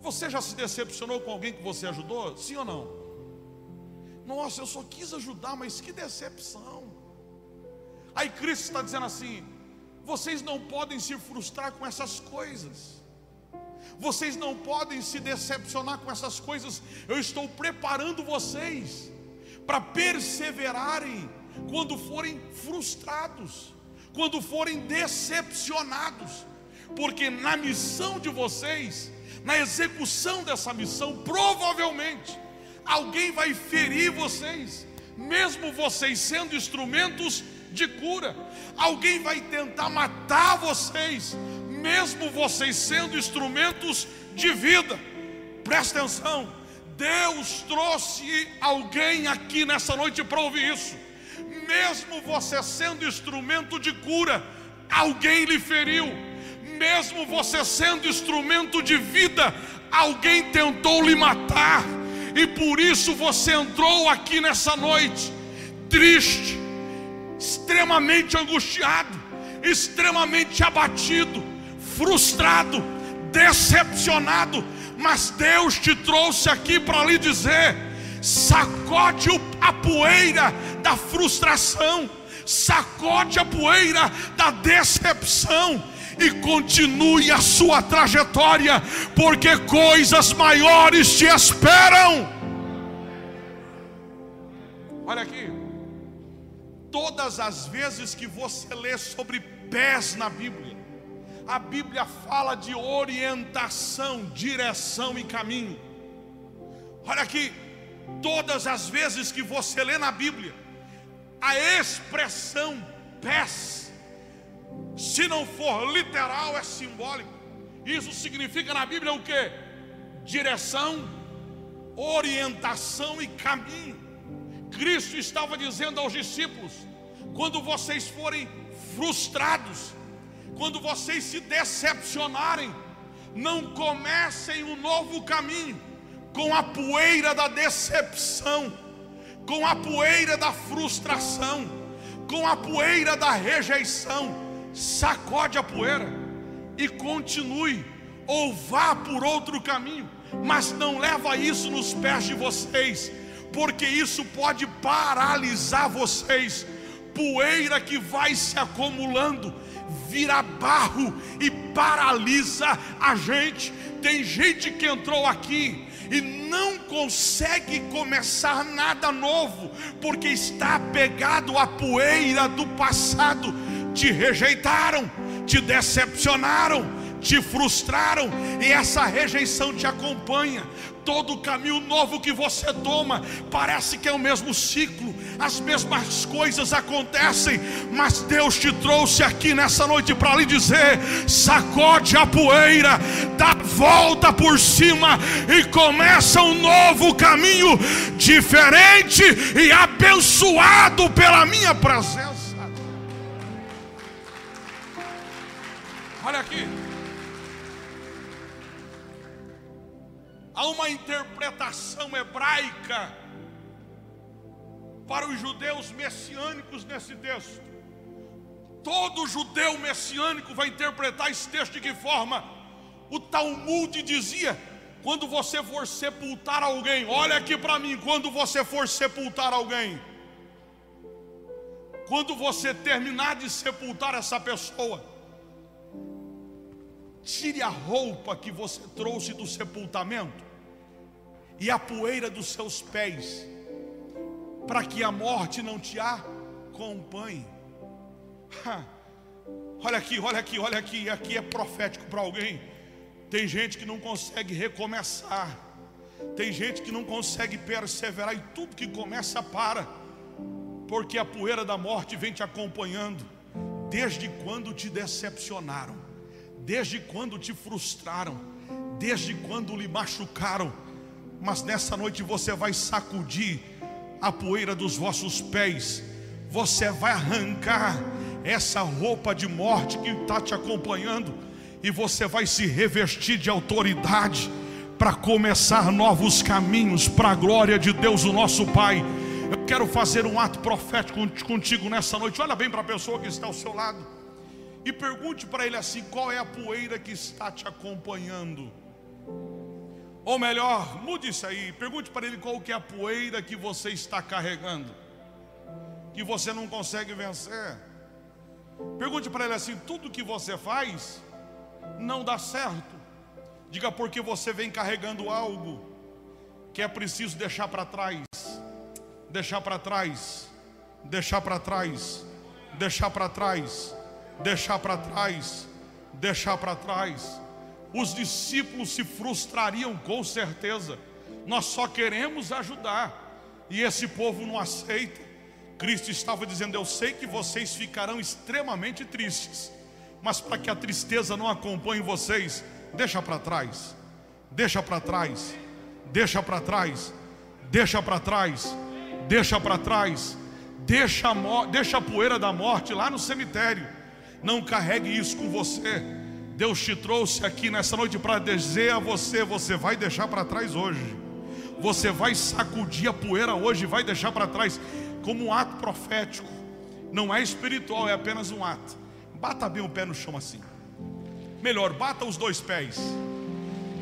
Você já se decepcionou com alguém que você ajudou? Sim ou não? Nossa, eu só quis ajudar, mas que decepção. Aí Cristo está dizendo assim: vocês não podem se frustrar com essas coisas. Vocês não podem se decepcionar com essas coisas. Eu estou preparando vocês para perseverarem quando forem frustrados quando forem decepcionados, porque na missão de vocês, na execução dessa missão, provavelmente alguém vai ferir vocês, mesmo vocês sendo instrumentos de cura, alguém vai tentar matar vocês, mesmo vocês sendo instrumentos de vida. Presta atenção, Deus trouxe alguém aqui nessa noite para ouvir isso. Mesmo você sendo instrumento de cura, alguém lhe feriu, mesmo você sendo instrumento de vida, alguém tentou lhe matar, e por isso você entrou aqui nessa noite, triste, extremamente angustiado, extremamente abatido, frustrado, decepcionado, mas Deus te trouxe aqui para lhe dizer: sacode a poeira da frustração, sacode a poeira da decepção e continue a sua trajetória, porque coisas maiores te esperam. Olha aqui, todas as vezes que você lê sobre pés na Bíblia, a Bíblia fala de orientação, direção e caminho. Olha aqui, todas as vezes que você lê na Bíblia, a expressão pés, se não for literal, é simbólico. Isso significa na Bíblia o que? Direção, orientação e caminho. Cristo estava dizendo aos discípulos: quando vocês forem frustrados, quando vocês se decepcionarem, não comecem um novo caminho com a poeira da decepção com a poeira da frustração, com a poeira da rejeição, sacode a poeira e continue, ou vá por outro caminho, mas não leva isso nos pés de vocês, porque isso pode paralisar vocês. Poeira que vai se acumulando, vira barro e paralisa a gente. Tem gente que entrou aqui e não consegue começar nada novo, porque está apegado à poeira do passado. Te rejeitaram, te decepcionaram, te frustraram, e essa rejeição te acompanha. Todo caminho novo que você toma parece que é o mesmo ciclo, as mesmas coisas acontecem, mas Deus te trouxe aqui nessa noite para lhe dizer: sacode a poeira, dá volta por cima e começa um novo caminho diferente e abençoado pela minha presença. Olha aqui. Há uma interpretação hebraica para os judeus messiânicos nesse texto. Todo judeu messiânico vai interpretar esse texto de que forma? O Talmud dizia: quando você for sepultar alguém, olha aqui para mim, quando você for sepultar alguém, quando você terminar de sepultar essa pessoa, Tire a roupa que você trouxe do sepultamento e a poeira dos seus pés, para que a morte não te acompanhe. Olha aqui, olha aqui, olha aqui, aqui é profético para alguém. Tem gente que não consegue recomeçar. Tem gente que não consegue perseverar e tudo que começa para. Porque a poeira da morte vem te acompanhando. Desde quando te decepcionaram? Desde quando te frustraram? Desde quando lhe machucaram? Mas nessa noite você vai sacudir a poeira dos vossos pés. Você vai arrancar essa roupa de morte que está te acompanhando e você vai se revestir de autoridade para começar novos caminhos para a glória de Deus, o nosso Pai. Eu quero fazer um ato profético contigo nessa noite. Olha bem para a pessoa que está ao seu lado e pergunte para ele assim: qual é a poeira que está te acompanhando? Ou melhor, mude isso aí, pergunte para ele qual que é a poeira que você está carregando, que você não consegue vencer. Pergunte para ele assim: tudo que você faz não dá certo. Diga porque você vem carregando algo que é preciso deixar para trás, deixar para trás, deixar para trás, deixar para trás, deixar para trás, deixar para trás. Os discípulos se frustrariam com certeza. Nós só queremos ajudar e esse povo não aceita. Cristo estava dizendo: Eu sei que vocês ficarão extremamente tristes mas para que a tristeza não acompanhe vocês, deixa para trás, deixa para trás, deixa para trás, deixa para trás, deixa para trás, deixa a, deixa a poeira da morte lá no cemitério, não carregue isso com você. Deus te trouxe aqui nessa noite para dizer a você: você vai deixar para trás hoje, você vai sacudir a poeira hoje e vai deixar para trás, como um ato profético, não é espiritual, é apenas um ato. Bata bem o pé no chão assim. Melhor, bata os dois pés.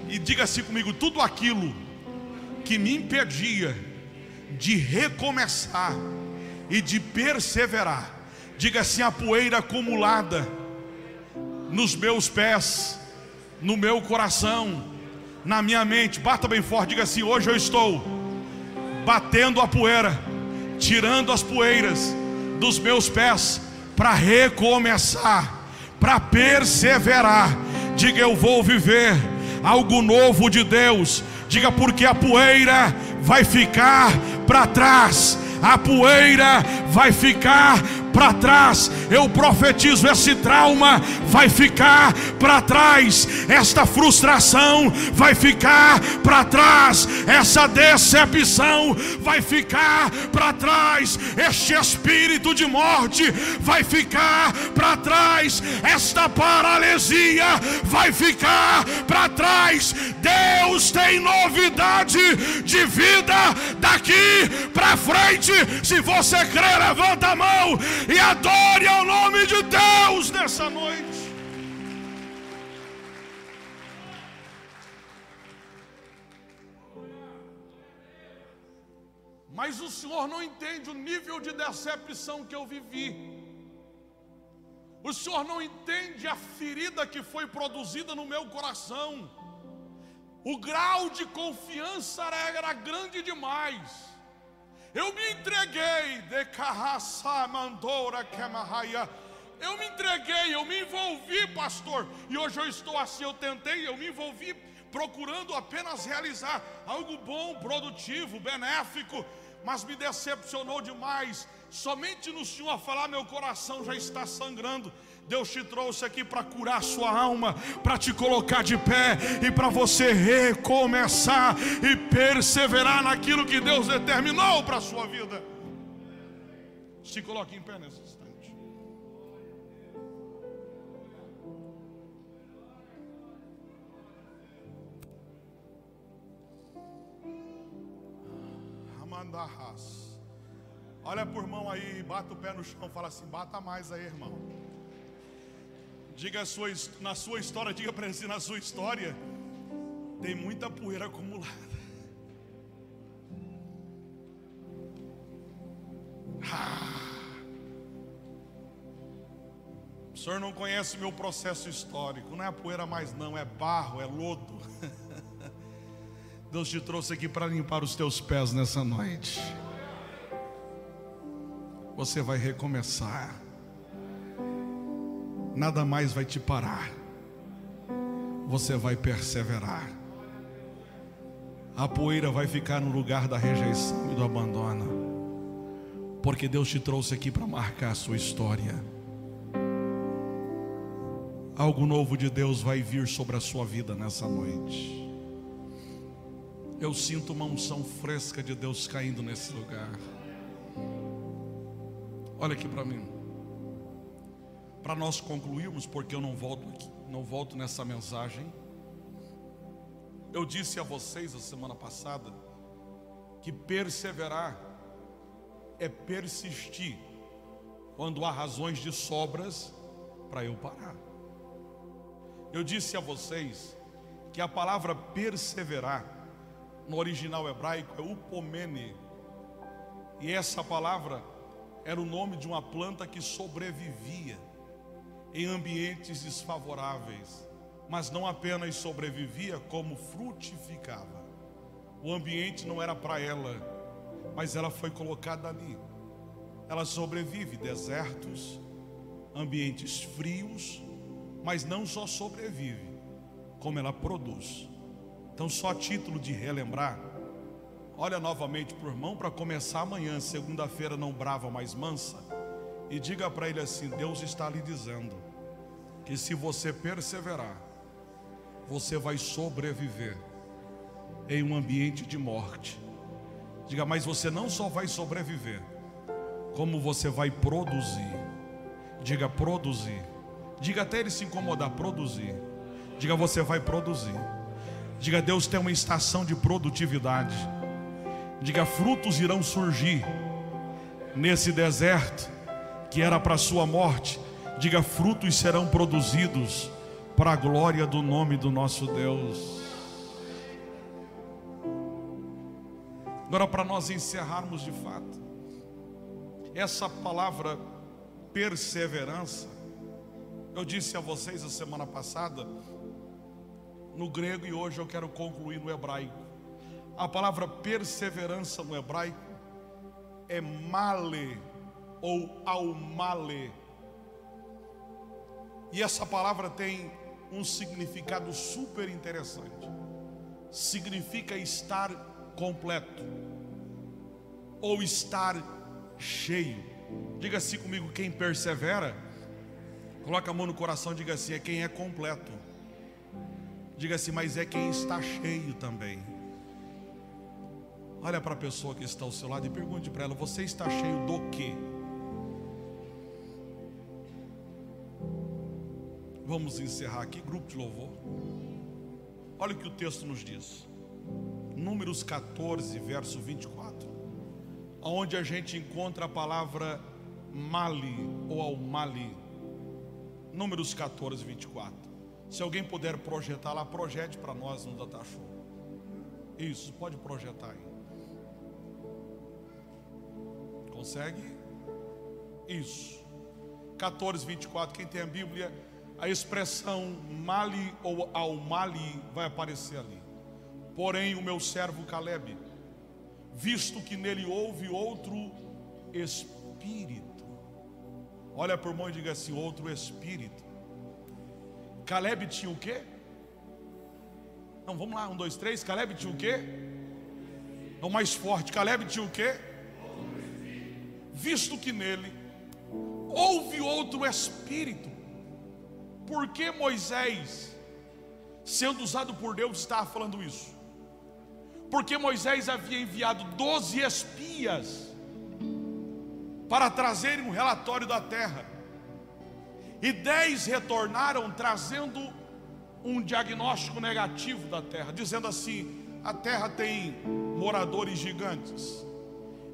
E diga assim comigo: tudo aquilo que me impedia de recomeçar e de perseverar. Diga assim: a poeira acumulada nos meus pés, no meu coração, na minha mente. Bata bem forte, diga assim: hoje eu estou batendo a poeira, tirando as poeiras dos meus pés para recomeçar, para perseverar. Diga eu vou viver algo novo de Deus. Diga porque a poeira vai ficar para trás. A poeira vai ficar para trás. Eu profetizo: esse trauma vai ficar para trás, esta frustração vai ficar para trás, essa decepção vai ficar para trás, este espírito de morte vai ficar para trás, esta paralisia vai ficar para trás. Deus tem novidade de vida daqui para frente. Se você crê, levanta a mão e adore ao nome de Deus nessa noite. Mas o Senhor não entende o nível de decepção que eu vivi. O Senhor não entende a ferida que foi produzida no meu coração. O grau de confiança era grande demais. Eu me entreguei, de carraça mandoura quemarraia. Eu me entreguei, eu me envolvi, pastor. E hoje eu estou assim, eu tentei, eu me envolvi procurando apenas realizar algo bom, produtivo, benéfico, mas me decepcionou demais. Somente no Senhor falar, meu coração já está sangrando. Deus te trouxe aqui para curar sua alma, para te colocar de pé e para você recomeçar e perseverar naquilo que Deus determinou para a sua vida. Se coloque em pé nesse instante. Amandarras. Olha por mão aí, bata o pé no chão, fala assim: bata mais aí, irmão. Diga sua, na sua história, diga para ele assim, na sua história tem muita poeira acumulada. Ah. O senhor não conhece o meu processo histórico, não é poeira mais não, é barro, é lodo. Deus te trouxe aqui para limpar os teus pés nessa noite. Você vai recomeçar nada mais vai te parar. você vai perseverar. A poeira vai ficar no lugar da rejeição e do abandono, porque Deus te trouxe aqui para marcar a sua história. Algo novo de Deus vai vir sobre a sua vida nessa noite. Eu sinto uma unção fresca de Deus caindo nesse lugar. Olha aqui para mim. Para nós concluirmos, porque eu não volto aqui, não volto nessa mensagem. Eu disse a vocês a semana passada que perseverar é persistir quando há razões de sobras para eu parar. Eu disse a vocês que a palavra perseverar no original hebraico é upomene. E essa palavra era o nome de uma planta que sobrevivia em ambientes desfavoráveis, mas não apenas sobrevivia, como frutificava. O ambiente não era para ela, mas ela foi colocada ali. Ela sobrevive desertos, ambientes frios, mas não só sobrevive, como ela produz. Então, só título de relembrar, olha novamente para o irmão para começar amanhã, segunda-feira, não brava, mas mansa, e diga para ele assim: Deus está lhe dizendo que se você perseverar, você vai sobreviver em um ambiente de morte. Diga, mas você não só vai sobreviver, como você vai produzir. Diga, produzir. Diga até ele se incomodar, produzir. Diga, você vai produzir. Diga, Deus tem uma estação de produtividade. Diga, frutos irão surgir nesse deserto que era para sua morte. Diga, frutos serão produzidos para a glória do nome do nosso Deus. Agora, para nós encerrarmos de fato, essa palavra perseverança eu disse a vocês a semana passada, no grego, e hoje eu quero concluir no hebraico. A palavra perseverança no hebraico é male ou aumale. E essa palavra tem um significado super interessante. Significa estar completo ou estar cheio. Diga-se comigo, quem persevera Coloca a mão no coração diga assim: é quem é completo. Diga assim, mas é quem está cheio também. Olha para a pessoa que está ao seu lado e pergunte para ela: você está cheio do quê? Vamos encerrar aqui, grupo de louvor. Olha o que o texto nos diz. Números 14, verso 24. Onde a gente encontra a palavra mali ou ao mali Números 14, 24. Se alguém puder projetar lá, projete para nós no Data Show. Isso, pode projetar aí. Consegue? Isso. 14, 24. Quem tem a Bíblia, a expressão mali ou ao mali vai aparecer ali. Porém, o meu servo Caleb, visto que nele houve outro espírito Olha por mão e diga assim: outro espírito. Caleb tinha o quê? Não, vamos lá, um, dois, três. Caleb tinha o quê? Não mais forte. Caleb tinha o quê? Visto que nele houve outro espírito. Por que Moisés, sendo usado por Deus, estava falando isso? Porque Moisés havia enviado doze espias para trazerem um relatório da terra. E dez retornaram trazendo um diagnóstico negativo da terra, dizendo assim: a terra tem moradores gigantes,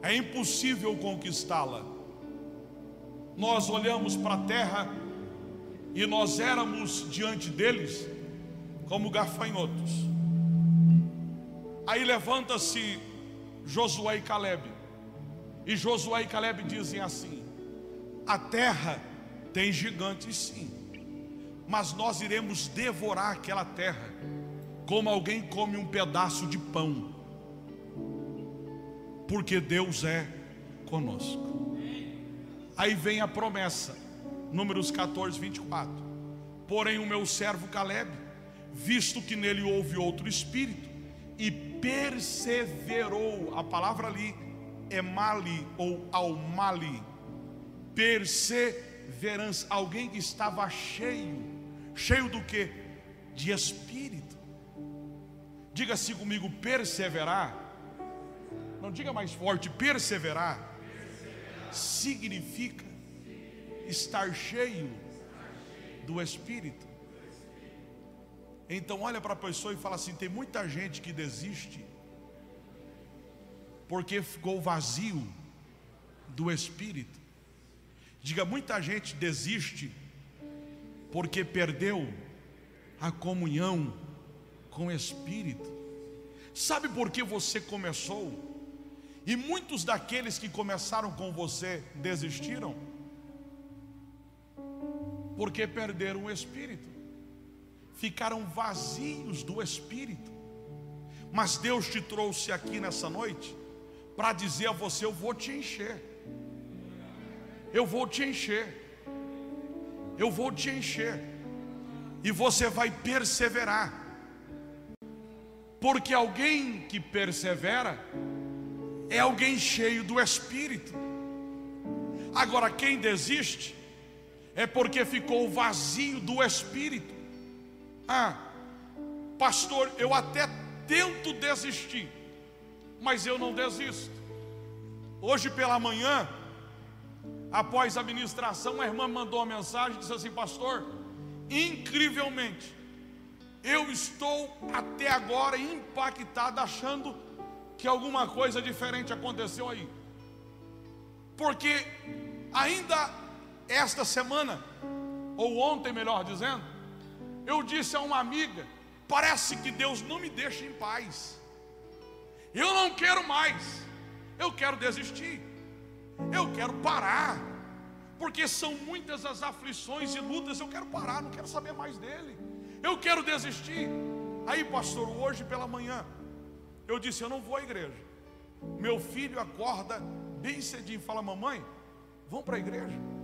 é impossível conquistá-la. Nós olhamos para a terra e nós éramos diante deles como gafanhotos. Aí levanta-se Josué e Caleb e Josué e Caleb dizem assim: a terra tem gigantes sim, mas nós iremos devorar aquela terra, como alguém come um pedaço de pão, porque Deus é conosco. Aí vem a promessa, Números 14, 24. Porém, o meu servo Caleb, visto que nele houve outro espírito, e perseverou. A palavra ali é mali ou almali. Perseverança. Alguém que estava cheio. Cheio do que? De espírito. Diga assim comigo: perseverar. Não diga mais forte, perseverar. perseverar. Significa estar cheio do Espírito. Então olha para a pessoa e fala assim: tem muita gente que desiste porque ficou vazio do Espírito. Diga, muita gente desiste porque perdeu a comunhão com o Espírito. Sabe por que você começou? E muitos daqueles que começaram com você desistiram? Porque perderam o Espírito, ficaram vazios do Espírito. Mas Deus te trouxe aqui nessa noite para dizer a você: Eu vou te encher. Eu vou te encher. Eu vou te encher. E você vai perseverar. Porque alguém que persevera é alguém cheio do Espírito. Agora, quem desiste é porque ficou vazio do Espírito. Ah, pastor, eu até tento desistir, mas eu não desisto. Hoje pela manhã, após a ministração, a irmã mandou uma mensagem e disse assim: Pastor, incrivelmente, eu estou até agora impactado, achando que alguma coisa diferente aconteceu aí, porque ainda esta semana, ou ontem, melhor dizendo, eu disse a uma amiga: parece que Deus não me deixa em paz. Eu não quero mais. Eu quero desistir. Eu quero parar. Porque são muitas as aflições e lutas. Eu quero parar, não quero saber mais dele. Eu quero desistir. Aí, pastor, hoje pela manhã, eu disse: Eu não vou à igreja. Meu filho acorda bem cedinho e fala: Mamãe, vamos para a igreja.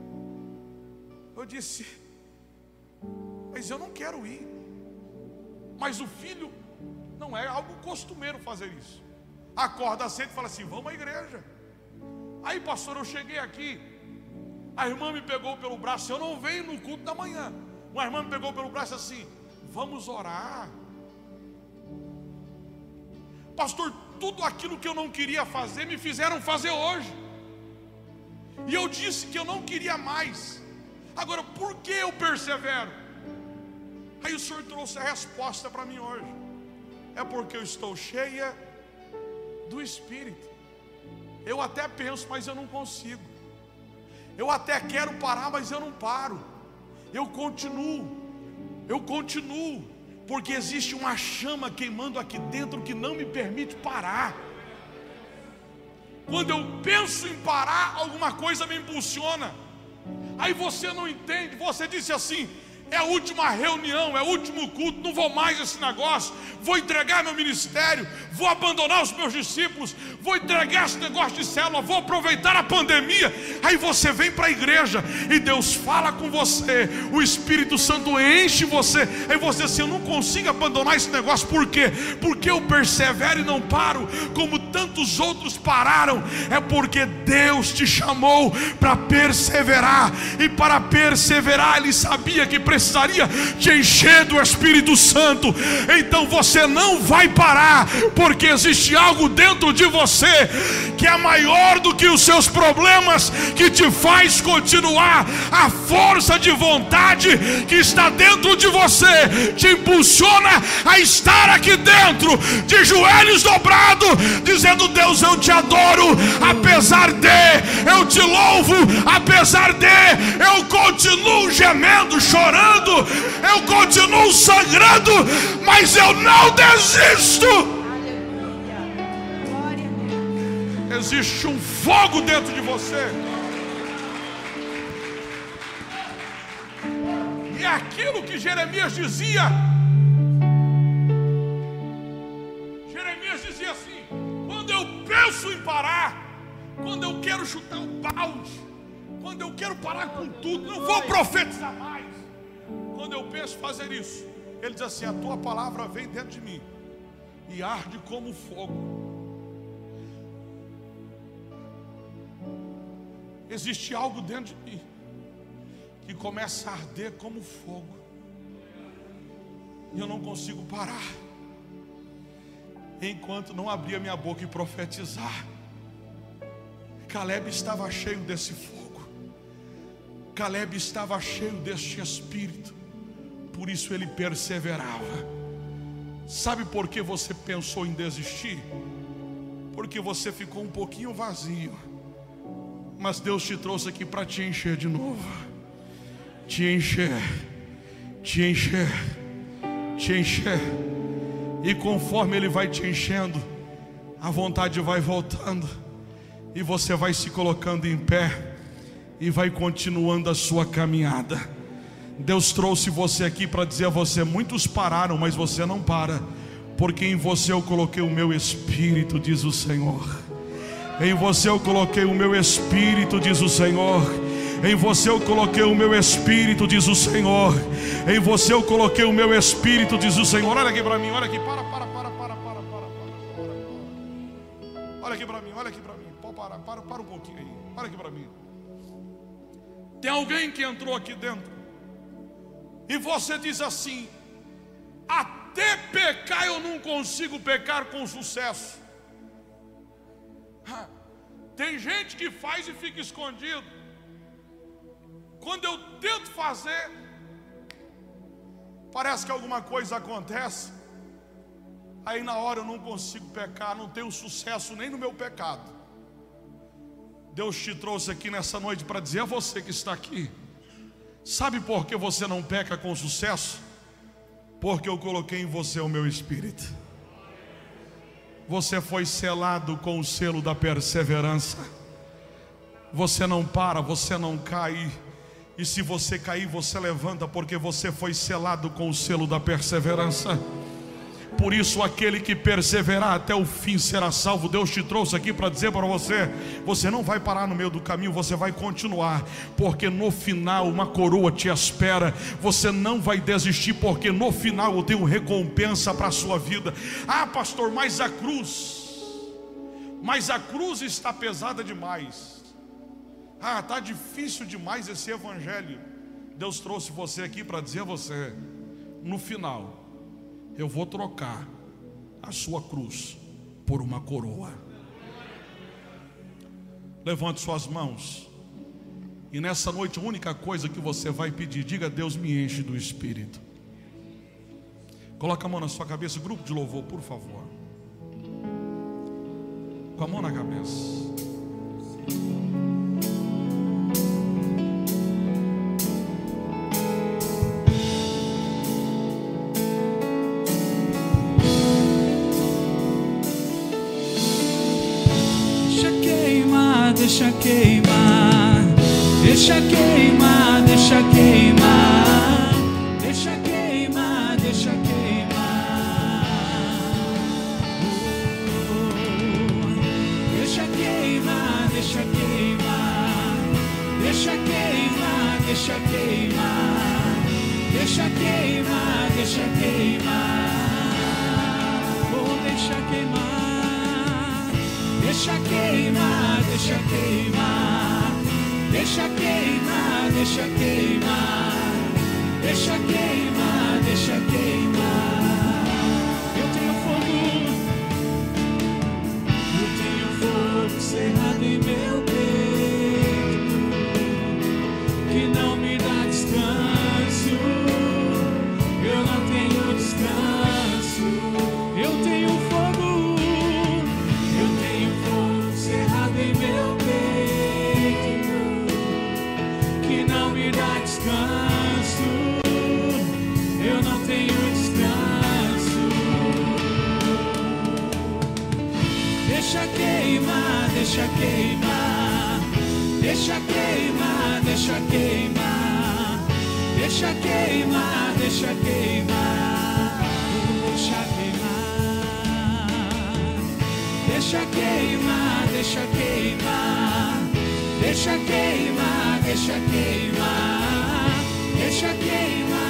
Eu disse: Mas eu não quero ir. Mas o filho não é algo costumeiro fazer isso acorda cedo e fala assim: vamos à igreja. Aí, pastor, eu cheguei aqui, a irmã me pegou pelo braço, eu não venho no culto da manhã. Uma irmã me pegou pelo braço assim: vamos orar. Pastor, tudo aquilo que eu não queria fazer, me fizeram fazer hoje. E eu disse que eu não queria mais. Agora, por que eu persevero? Aí o Senhor trouxe a resposta para mim hoje. É porque eu estou cheia do Espírito. Eu até penso, mas eu não consigo. Eu até quero parar, mas eu não paro. Eu continuo. Eu continuo. Porque existe uma chama queimando aqui dentro que não me permite parar. Quando eu penso em parar, alguma coisa me impulsiona. Aí você não entende, você disse assim: é a última reunião, é o último culto, não vou mais esse negócio, vou entregar meu ministério, vou abandonar os meus discípulos, vou entregar esse negócio de célula, vou aproveitar a pandemia. Aí você vem para a igreja e Deus fala com você, o Espírito Santo enche você, aí você assim, eu não consigo abandonar esse negócio, por quê? Porque eu persevero e não paro, como tantos outros pararam, é porque Deus te chamou para perseverar, e para perseverar, Ele sabia que precisava precisaria te encher do Espírito Santo. Então você não vai parar, porque existe algo dentro de você que é maior do que os seus problemas, que te faz continuar. A força de vontade que está dentro de você te impulsiona a estar aqui dentro, de joelhos dobrados, dizendo: Deus, eu te adoro, apesar de, eu te louvo, apesar de, eu continuo gemendo, chorando eu continuo sangrando, mas eu não desisto. Existe um fogo dentro de você. E é aquilo que Jeremias dizia. Jeremias dizia assim: quando eu penso em parar, quando eu quero chutar o balde, quando eu quero parar com tudo, não vou profetizar mais quando eu penso fazer isso, Ele diz assim: A tua palavra vem dentro de mim e arde como fogo. Existe algo dentro de mim que começa a arder como fogo, e eu não consigo parar, enquanto não abrir a minha boca e profetizar. Caleb estava cheio desse fogo, Caleb estava cheio deste espírito, por isso ele perseverava. Sabe por que você pensou em desistir? Porque você ficou um pouquinho vazio, mas Deus te trouxe aqui para te encher de novo, te encher, te encher, te encher, e conforme Ele vai te enchendo, a vontade vai voltando. E você vai se colocando em pé e vai continuando a sua caminhada. Deus trouxe você aqui para dizer a você: muitos pararam, mas você não para, porque em você eu coloquei o meu espírito, diz o Senhor. Em você eu coloquei o meu espírito, diz o Senhor. Em você eu coloquei o meu espírito, diz o Senhor. Em você eu coloquei o meu espírito, diz o Senhor. Olha aqui para mim, olha aqui, para, para, para, para, para, para, para. Olha aqui para mim, olha aqui para mim para, para, para um pouquinho aí. Para aqui para mim. Tem alguém que entrou aqui dentro. E você diz assim: até pecar eu não consigo pecar com sucesso. Tem gente que faz e fica escondido. Quando eu tento fazer, parece que alguma coisa acontece. Aí na hora eu não consigo pecar, não tenho sucesso nem no meu pecado. Deus te trouxe aqui nessa noite para dizer a você que está aqui: sabe por que você não peca com sucesso? Porque eu coloquei em você o meu espírito. Você foi selado com o selo da perseverança. Você não para, você não cai. E se você cair, você levanta, porque você foi selado com o selo da perseverança. Por isso, aquele que perseverar até o fim será salvo. Deus te trouxe aqui para dizer para você: você não vai parar no meio do caminho, você vai continuar, porque no final uma coroa te espera. Você não vai desistir, porque no final eu tenho recompensa para a sua vida. Ah, pastor, mas a cruz, mas a cruz está pesada demais. Ah, está difícil demais esse evangelho. Deus trouxe você aqui para dizer a você: no final eu vou trocar a sua cruz por uma coroa. Levante suas mãos. E nessa noite, a única coisa que você vai pedir, diga: Deus me enche do Espírito. Coloca a mão na sua cabeça, grupo de louvor, por favor. Com a mão na cabeça. Deixa queimar, deixa queimar, deixa queimar, deixa queimar, deixa queimar, deixa queimar, deixa queimar, deixa queimar.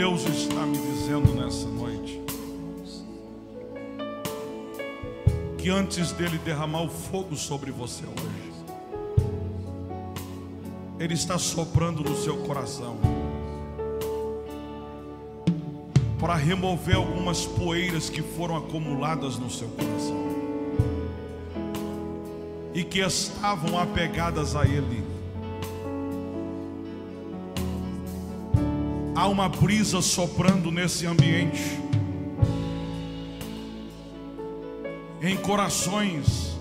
Deus está me dizendo nessa noite que antes dele derramar o fogo sobre você hoje, ele está soprando no seu coração para remover algumas poeiras que foram acumuladas no seu coração e que estavam apegadas a ele. Uma brisa soprando nesse ambiente. Em corações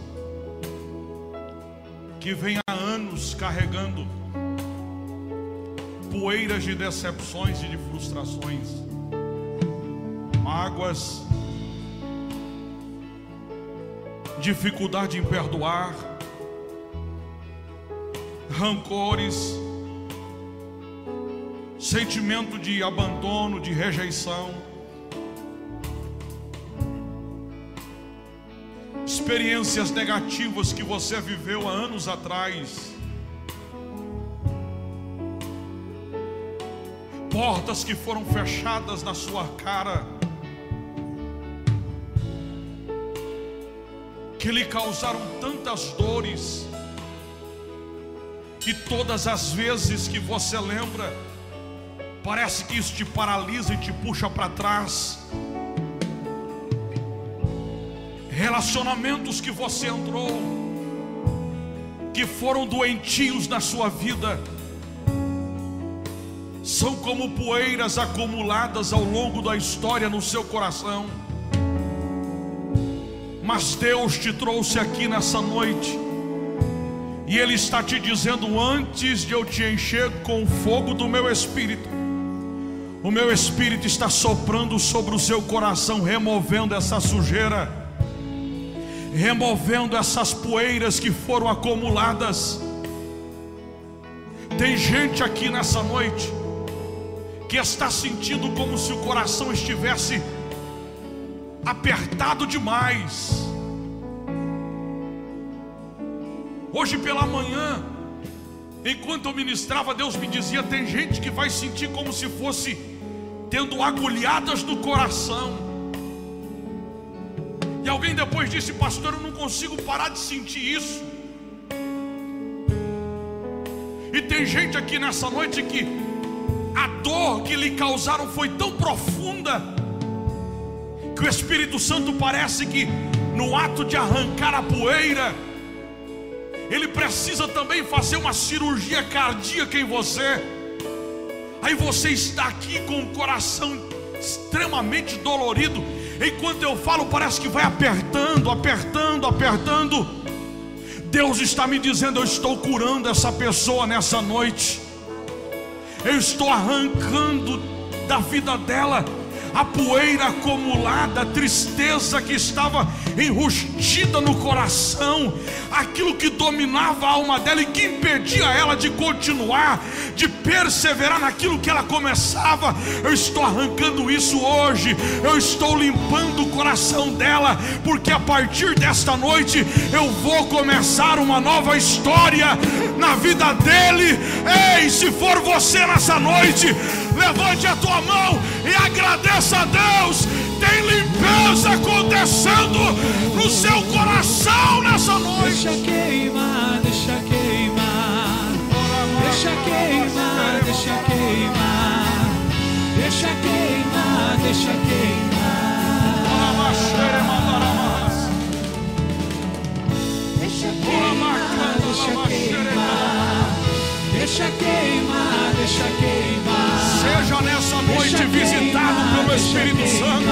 que vêm há anos carregando poeiras de decepções e de frustrações, mágoas, dificuldade em perdoar, rancores, sentimento de abandono, de rejeição, experiências negativas que você viveu há anos atrás, portas que foram fechadas na sua cara, que lhe causaram tantas dores, e todas as vezes que você lembra, Parece que isso te paralisa e te puxa para trás. Relacionamentos que você entrou, que foram doentios na sua vida, são como poeiras acumuladas ao longo da história no seu coração. Mas Deus te trouxe aqui nessa noite, e Ele está te dizendo: antes de eu te encher com o fogo do meu espírito, o meu espírito está soprando sobre o seu coração, removendo essa sujeira, removendo essas poeiras que foram acumuladas. Tem gente aqui nessa noite que está sentindo como se o coração estivesse apertado demais. Hoje pela manhã, enquanto eu ministrava, Deus me dizia: tem gente que vai sentir como se fosse tendo agulhadas no coração. E alguém depois disse, pastor, eu não consigo parar de sentir isso. E tem gente aqui nessa noite que a dor que lhe causaram foi tão profunda que o Espírito Santo parece que no ato de arrancar a poeira, ele precisa também fazer uma cirurgia cardíaca em você Aí você está aqui com o coração extremamente dolorido. Enquanto eu falo, parece que vai apertando, apertando, apertando. Deus está me dizendo: Eu estou curando essa pessoa nessa noite. Eu estou arrancando da vida dela a poeira acumulada, a tristeza que estava enrustida no coração, aquilo que dominava a alma dela e que impedia ela de continuar, de perseverar naquilo que ela começava. Eu estou arrancando isso hoje, eu estou limpando o coração dela, porque a partir desta noite eu vou começar uma nova história na vida dele. Ei, se for você nessa noite, levante a tua mão e agradeça a Deus. Tem limpeza acontecendo no seu coração nessa noite. Deixa queimar, deixa queimar. Deixa queimar, deixa queimar. Deixa queimar, deixa queimar. Deixa queimar, deixa queimar. Deixa queimar, deixa queimar. Seja nessa noite visitado pelo Espírito Santo.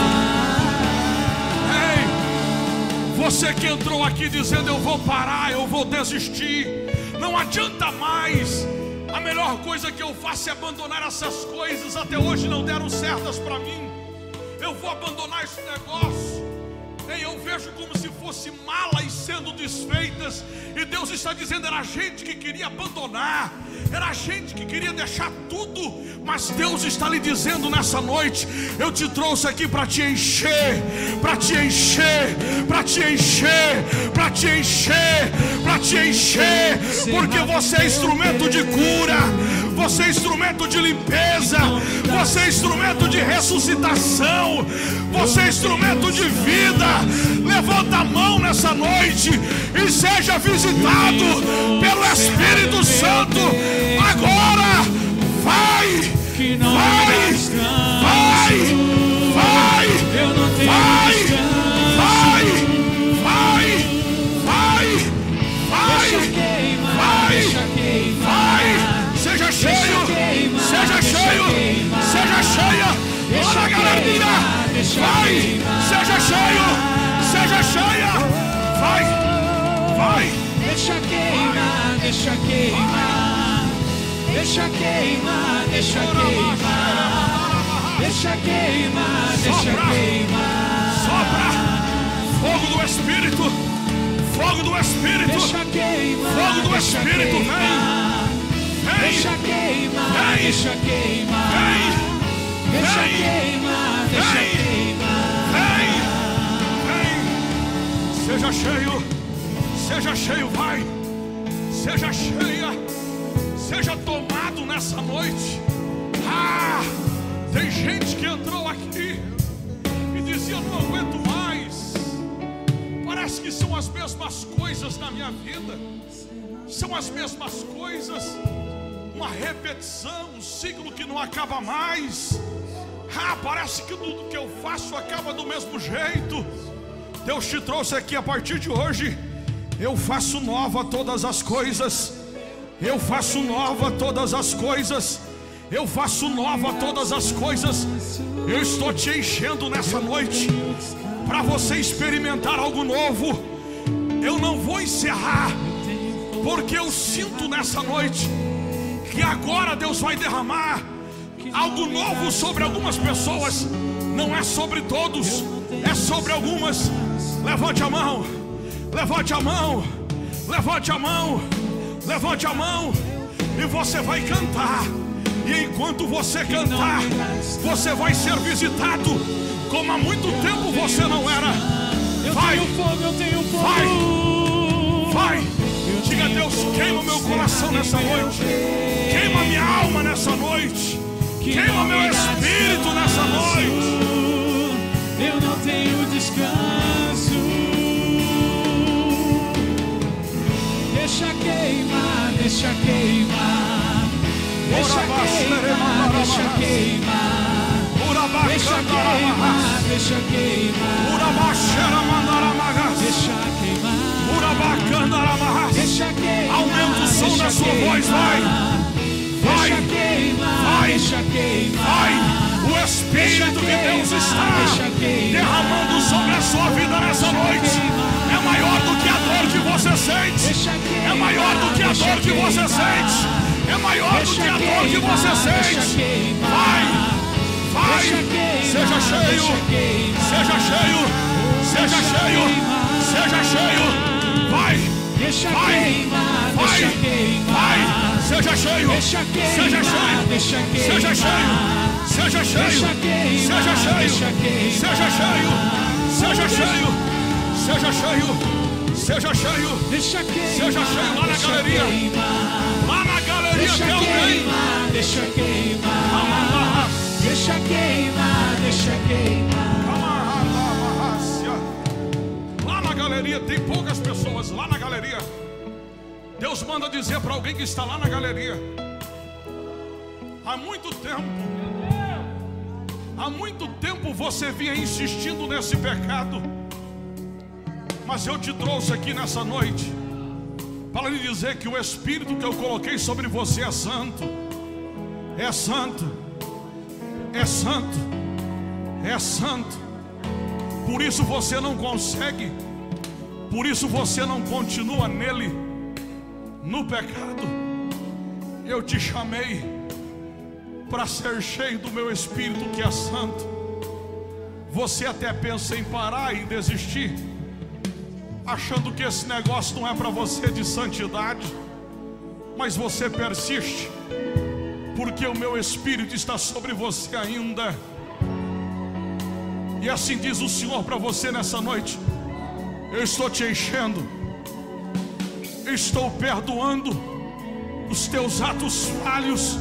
Ei, você que entrou aqui dizendo eu vou parar, eu vou desistir. Não adianta mais. A melhor coisa que eu faço é abandonar essas coisas. Até hoje não deram certas para mim. Eu vou abandonar esse negócio. Amém. Eu vejo como se fosse malas sendo desfeitas. E Deus está dizendo: era gente que queria abandonar, era gente que queria deixar tudo. Mas Deus está lhe dizendo nessa noite: eu te trouxe aqui para te encher, para te encher, para te encher, para te encher, para te encher, porque você é instrumento de cura, você é instrumento de limpeza, você é instrumento de ressuscitação, você é instrumento de vida. Levanta a mão nessa noite e seja visitado pelo Espírito Santo. Agora, vai, vai, vai, vai, vai, vai, seja cheio, seja cheia, vai, vai, Deixa queimar, deixa queimar. Deixa queimar, deixa queimar. Deixa queimar, deixa queimar. sopra, fogo do Espírito, fogo do Espírito, Deixa queimar, Fogo do Espírito, vem. Deixa queimar, Vem. deixa queimar. vem, Deixa queimar, deixa queimar. Seja cheio, seja cheio, vai, seja cheia, seja tomado nessa noite. Ah, tem gente que entrou aqui e dizia: não aguento mais. Parece que são as mesmas coisas na minha vida, são as mesmas coisas, uma repetição, um ciclo que não acaba mais. Ah, parece que tudo que eu faço acaba do mesmo jeito. Deus te trouxe aqui a partir de hoje. Eu faço nova todas as coisas. Eu faço nova todas as coisas. Eu faço nova todas as coisas. Eu estou te enchendo nessa noite para você experimentar algo novo. Eu não vou encerrar, porque eu sinto nessa noite que agora Deus vai derramar algo novo sobre algumas pessoas. Não é sobre todos, é sobre algumas. Levante a mão, levante a mão, levante a mão, levante a mão, e você vai cantar. E enquanto você cantar, você vai ser visitado como há muito tempo você não era. Vai. Vai. vai, diga a Deus: queima o meu coração nessa noite, queima minha alma nessa noite, queima meu espírito nessa noite. Eu não tenho descanso. Deixa queimar. Deixa queimar, deixa queimar. Deixa queimar, deixa queimar. Deixa queimar. Deixa queimar. Aumenta o som da sua voz, vai. Vai. Deixa queimar, Vai. Vai, o Espírito de Deus está derramando sobre a sua vida nessa noite. É maior do que a dor que você sente. É maior do que a dor que você sente. É maior do que a dor que você sente. Vai, vai, seja cheio, seja cheio, seja cheio, seja cheio. Vai, vai, vai, vai, seja cheio, seja cheio, deixa seja cheio, seja cheio, seja cheio, seja cheio, seja cheio, seja cheio, seja cheio, Deixa queimar, Seja cheio lá na galeria. queimar. lá na galeria tem alguém. queimar, deixa queimar. Amarra, Deixa queimar, deixa queimar. amarra, Lá na galeria tem poucas pessoas, lá na galeria. Deus manda dizer para alguém que está lá na galeria. Há muito tempo, há muito tempo você vinha insistindo nesse pecado. Mas eu te trouxe aqui nessa noite para lhe dizer que o Espírito que eu coloquei sobre você é santo, é santo, é santo, é santo. Por isso você não consegue, por isso você não continua nele, no pecado. Eu te chamei para ser cheio do meu Espírito que é santo. Você até pensa em parar e desistir, achando que esse negócio não é para você de santidade, mas você persiste, porque o meu espírito está sobre você ainda. E assim diz o Senhor para você nessa noite: Eu estou te enchendo, estou perdoando os teus atos falhos,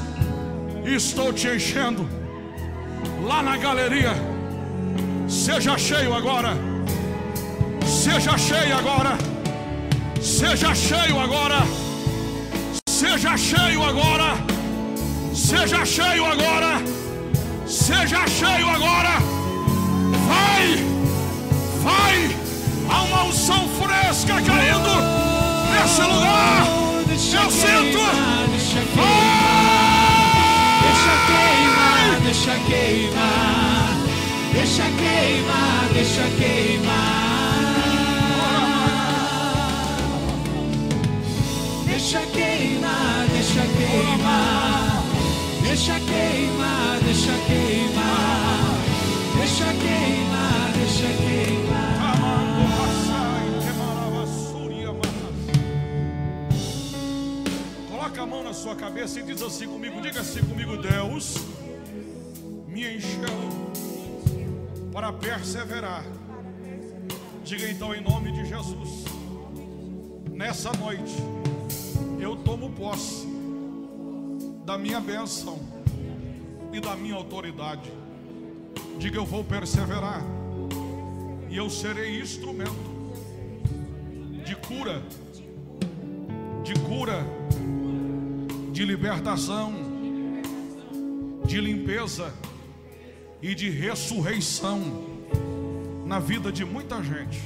estou te enchendo. Lá na galeria, seja cheio agora, seja cheio agora, seja cheio agora, seja cheio agora, seja cheio agora, seja cheio agora. Vai, vai, há uma unção fresca caindo nesse lugar. Eu sinto. Vai! deixa queimar, deixa queimar, deixa queimar, deixa queimar. Deixa queimar, deixa queimar, deixa queimar, deixa queimar, deixa queimar, deixa queimar. Coloca a mão na sua cabeça e diz assim comigo, diga assim comigo, Deus me encheu para perseverar. Diga então em nome de Jesus. Nessa noite eu tomo posse da minha bênção e da minha autoridade. Diga eu vou perseverar e eu serei instrumento de cura, de cura, de libertação, de limpeza e de ressurreição na vida de muita gente.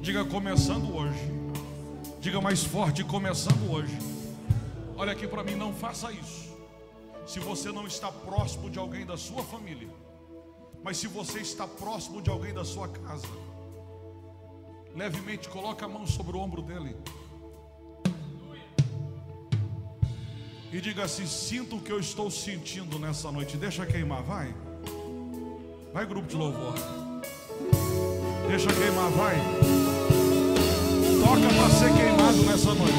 Diga começando hoje. Diga mais forte começando hoje. Olha aqui para mim, não faça isso. Se você não está próximo de alguém da sua família, mas se você está próximo de alguém da sua casa, levemente coloca a mão sobre o ombro dele. E diga assim: sinto o que eu estou sentindo nessa noite. Deixa queimar, vai. Vai, grupo de louvor. Deixa queimar, vai. Toca para ser queimado nessa noite.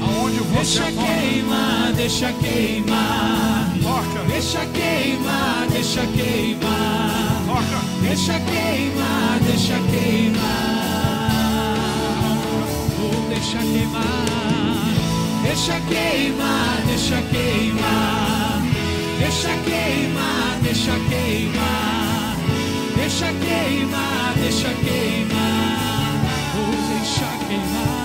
Aonde você Deixa toca, queimar, deixa queimar, toca, deixa queimar, deixa queimar, toca. deixa queimar, deixa queimar, oh, deixa queimar, deixa queimar, deixa queimar, deixa queimar, deixa queimar, deixa queimar, deixa queimar, deixa queimar.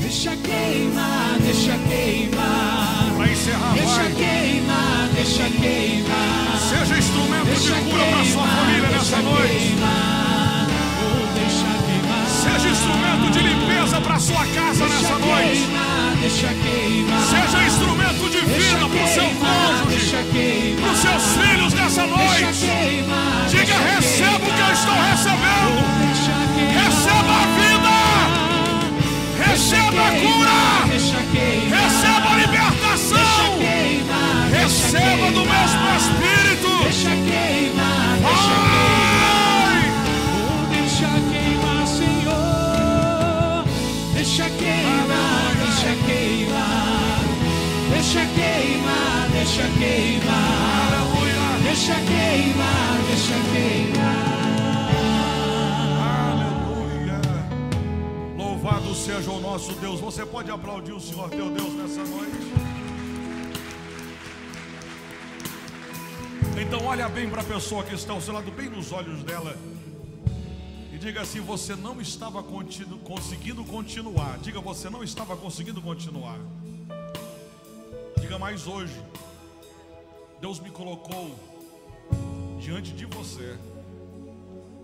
Deixa queimar, deixa queimar. Para encerrar, Deixa vai. queimar, deixa queimar. Seja instrumento Deixa de cura para sua família nessa noite. queimar. Queimar. Seja instrumento de limpeza para sua casa nessa noite. queimar. Seja instrumento de vida para o seu cônjuge, para os seus filhos nessa noite. Diga: receba o que eu estou recebendo. Receba a vida. Receba a cura. Receba a libertação. Receba do mesmo Espírito. Deixa queimar, deixa queimar. Deixa queimar, Senhor. Deixa queimar, deixa queimar. Deixa queimar, deixa queimar. Deixa queimar, deixa queimar. Seja o nosso Deus. Você pode aplaudir o Senhor teu Deus nessa noite? Então olha bem para a pessoa que está ao seu lado, bem nos olhos dela. E diga assim: você não estava continu- conseguindo continuar. Diga, você não estava conseguindo continuar. Diga mais hoje. Deus me colocou diante de você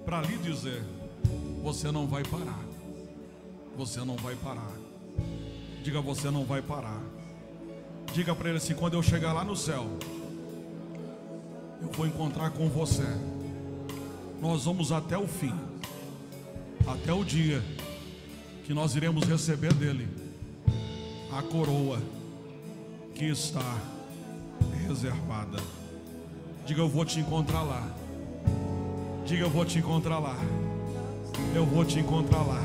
para lhe dizer: você não vai parar. Você não vai parar. Diga, você não vai parar. Diga para ele assim: quando eu chegar lá no céu, eu vou encontrar com você. Nós vamos até o fim, até o dia que nós iremos receber dele a coroa que está reservada Diga, eu vou te encontrar lá. Diga, eu vou te encontrar lá. Eu vou te encontrar lá.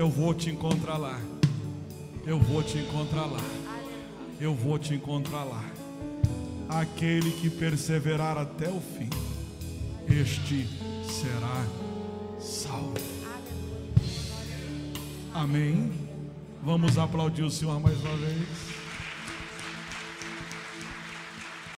Eu vou te encontrar lá. Eu vou te encontrar lá. Eu vou te encontrar lá. Aquele que perseverar até o fim, este será salvo. Amém. Vamos aplaudir o Senhor mais uma vez.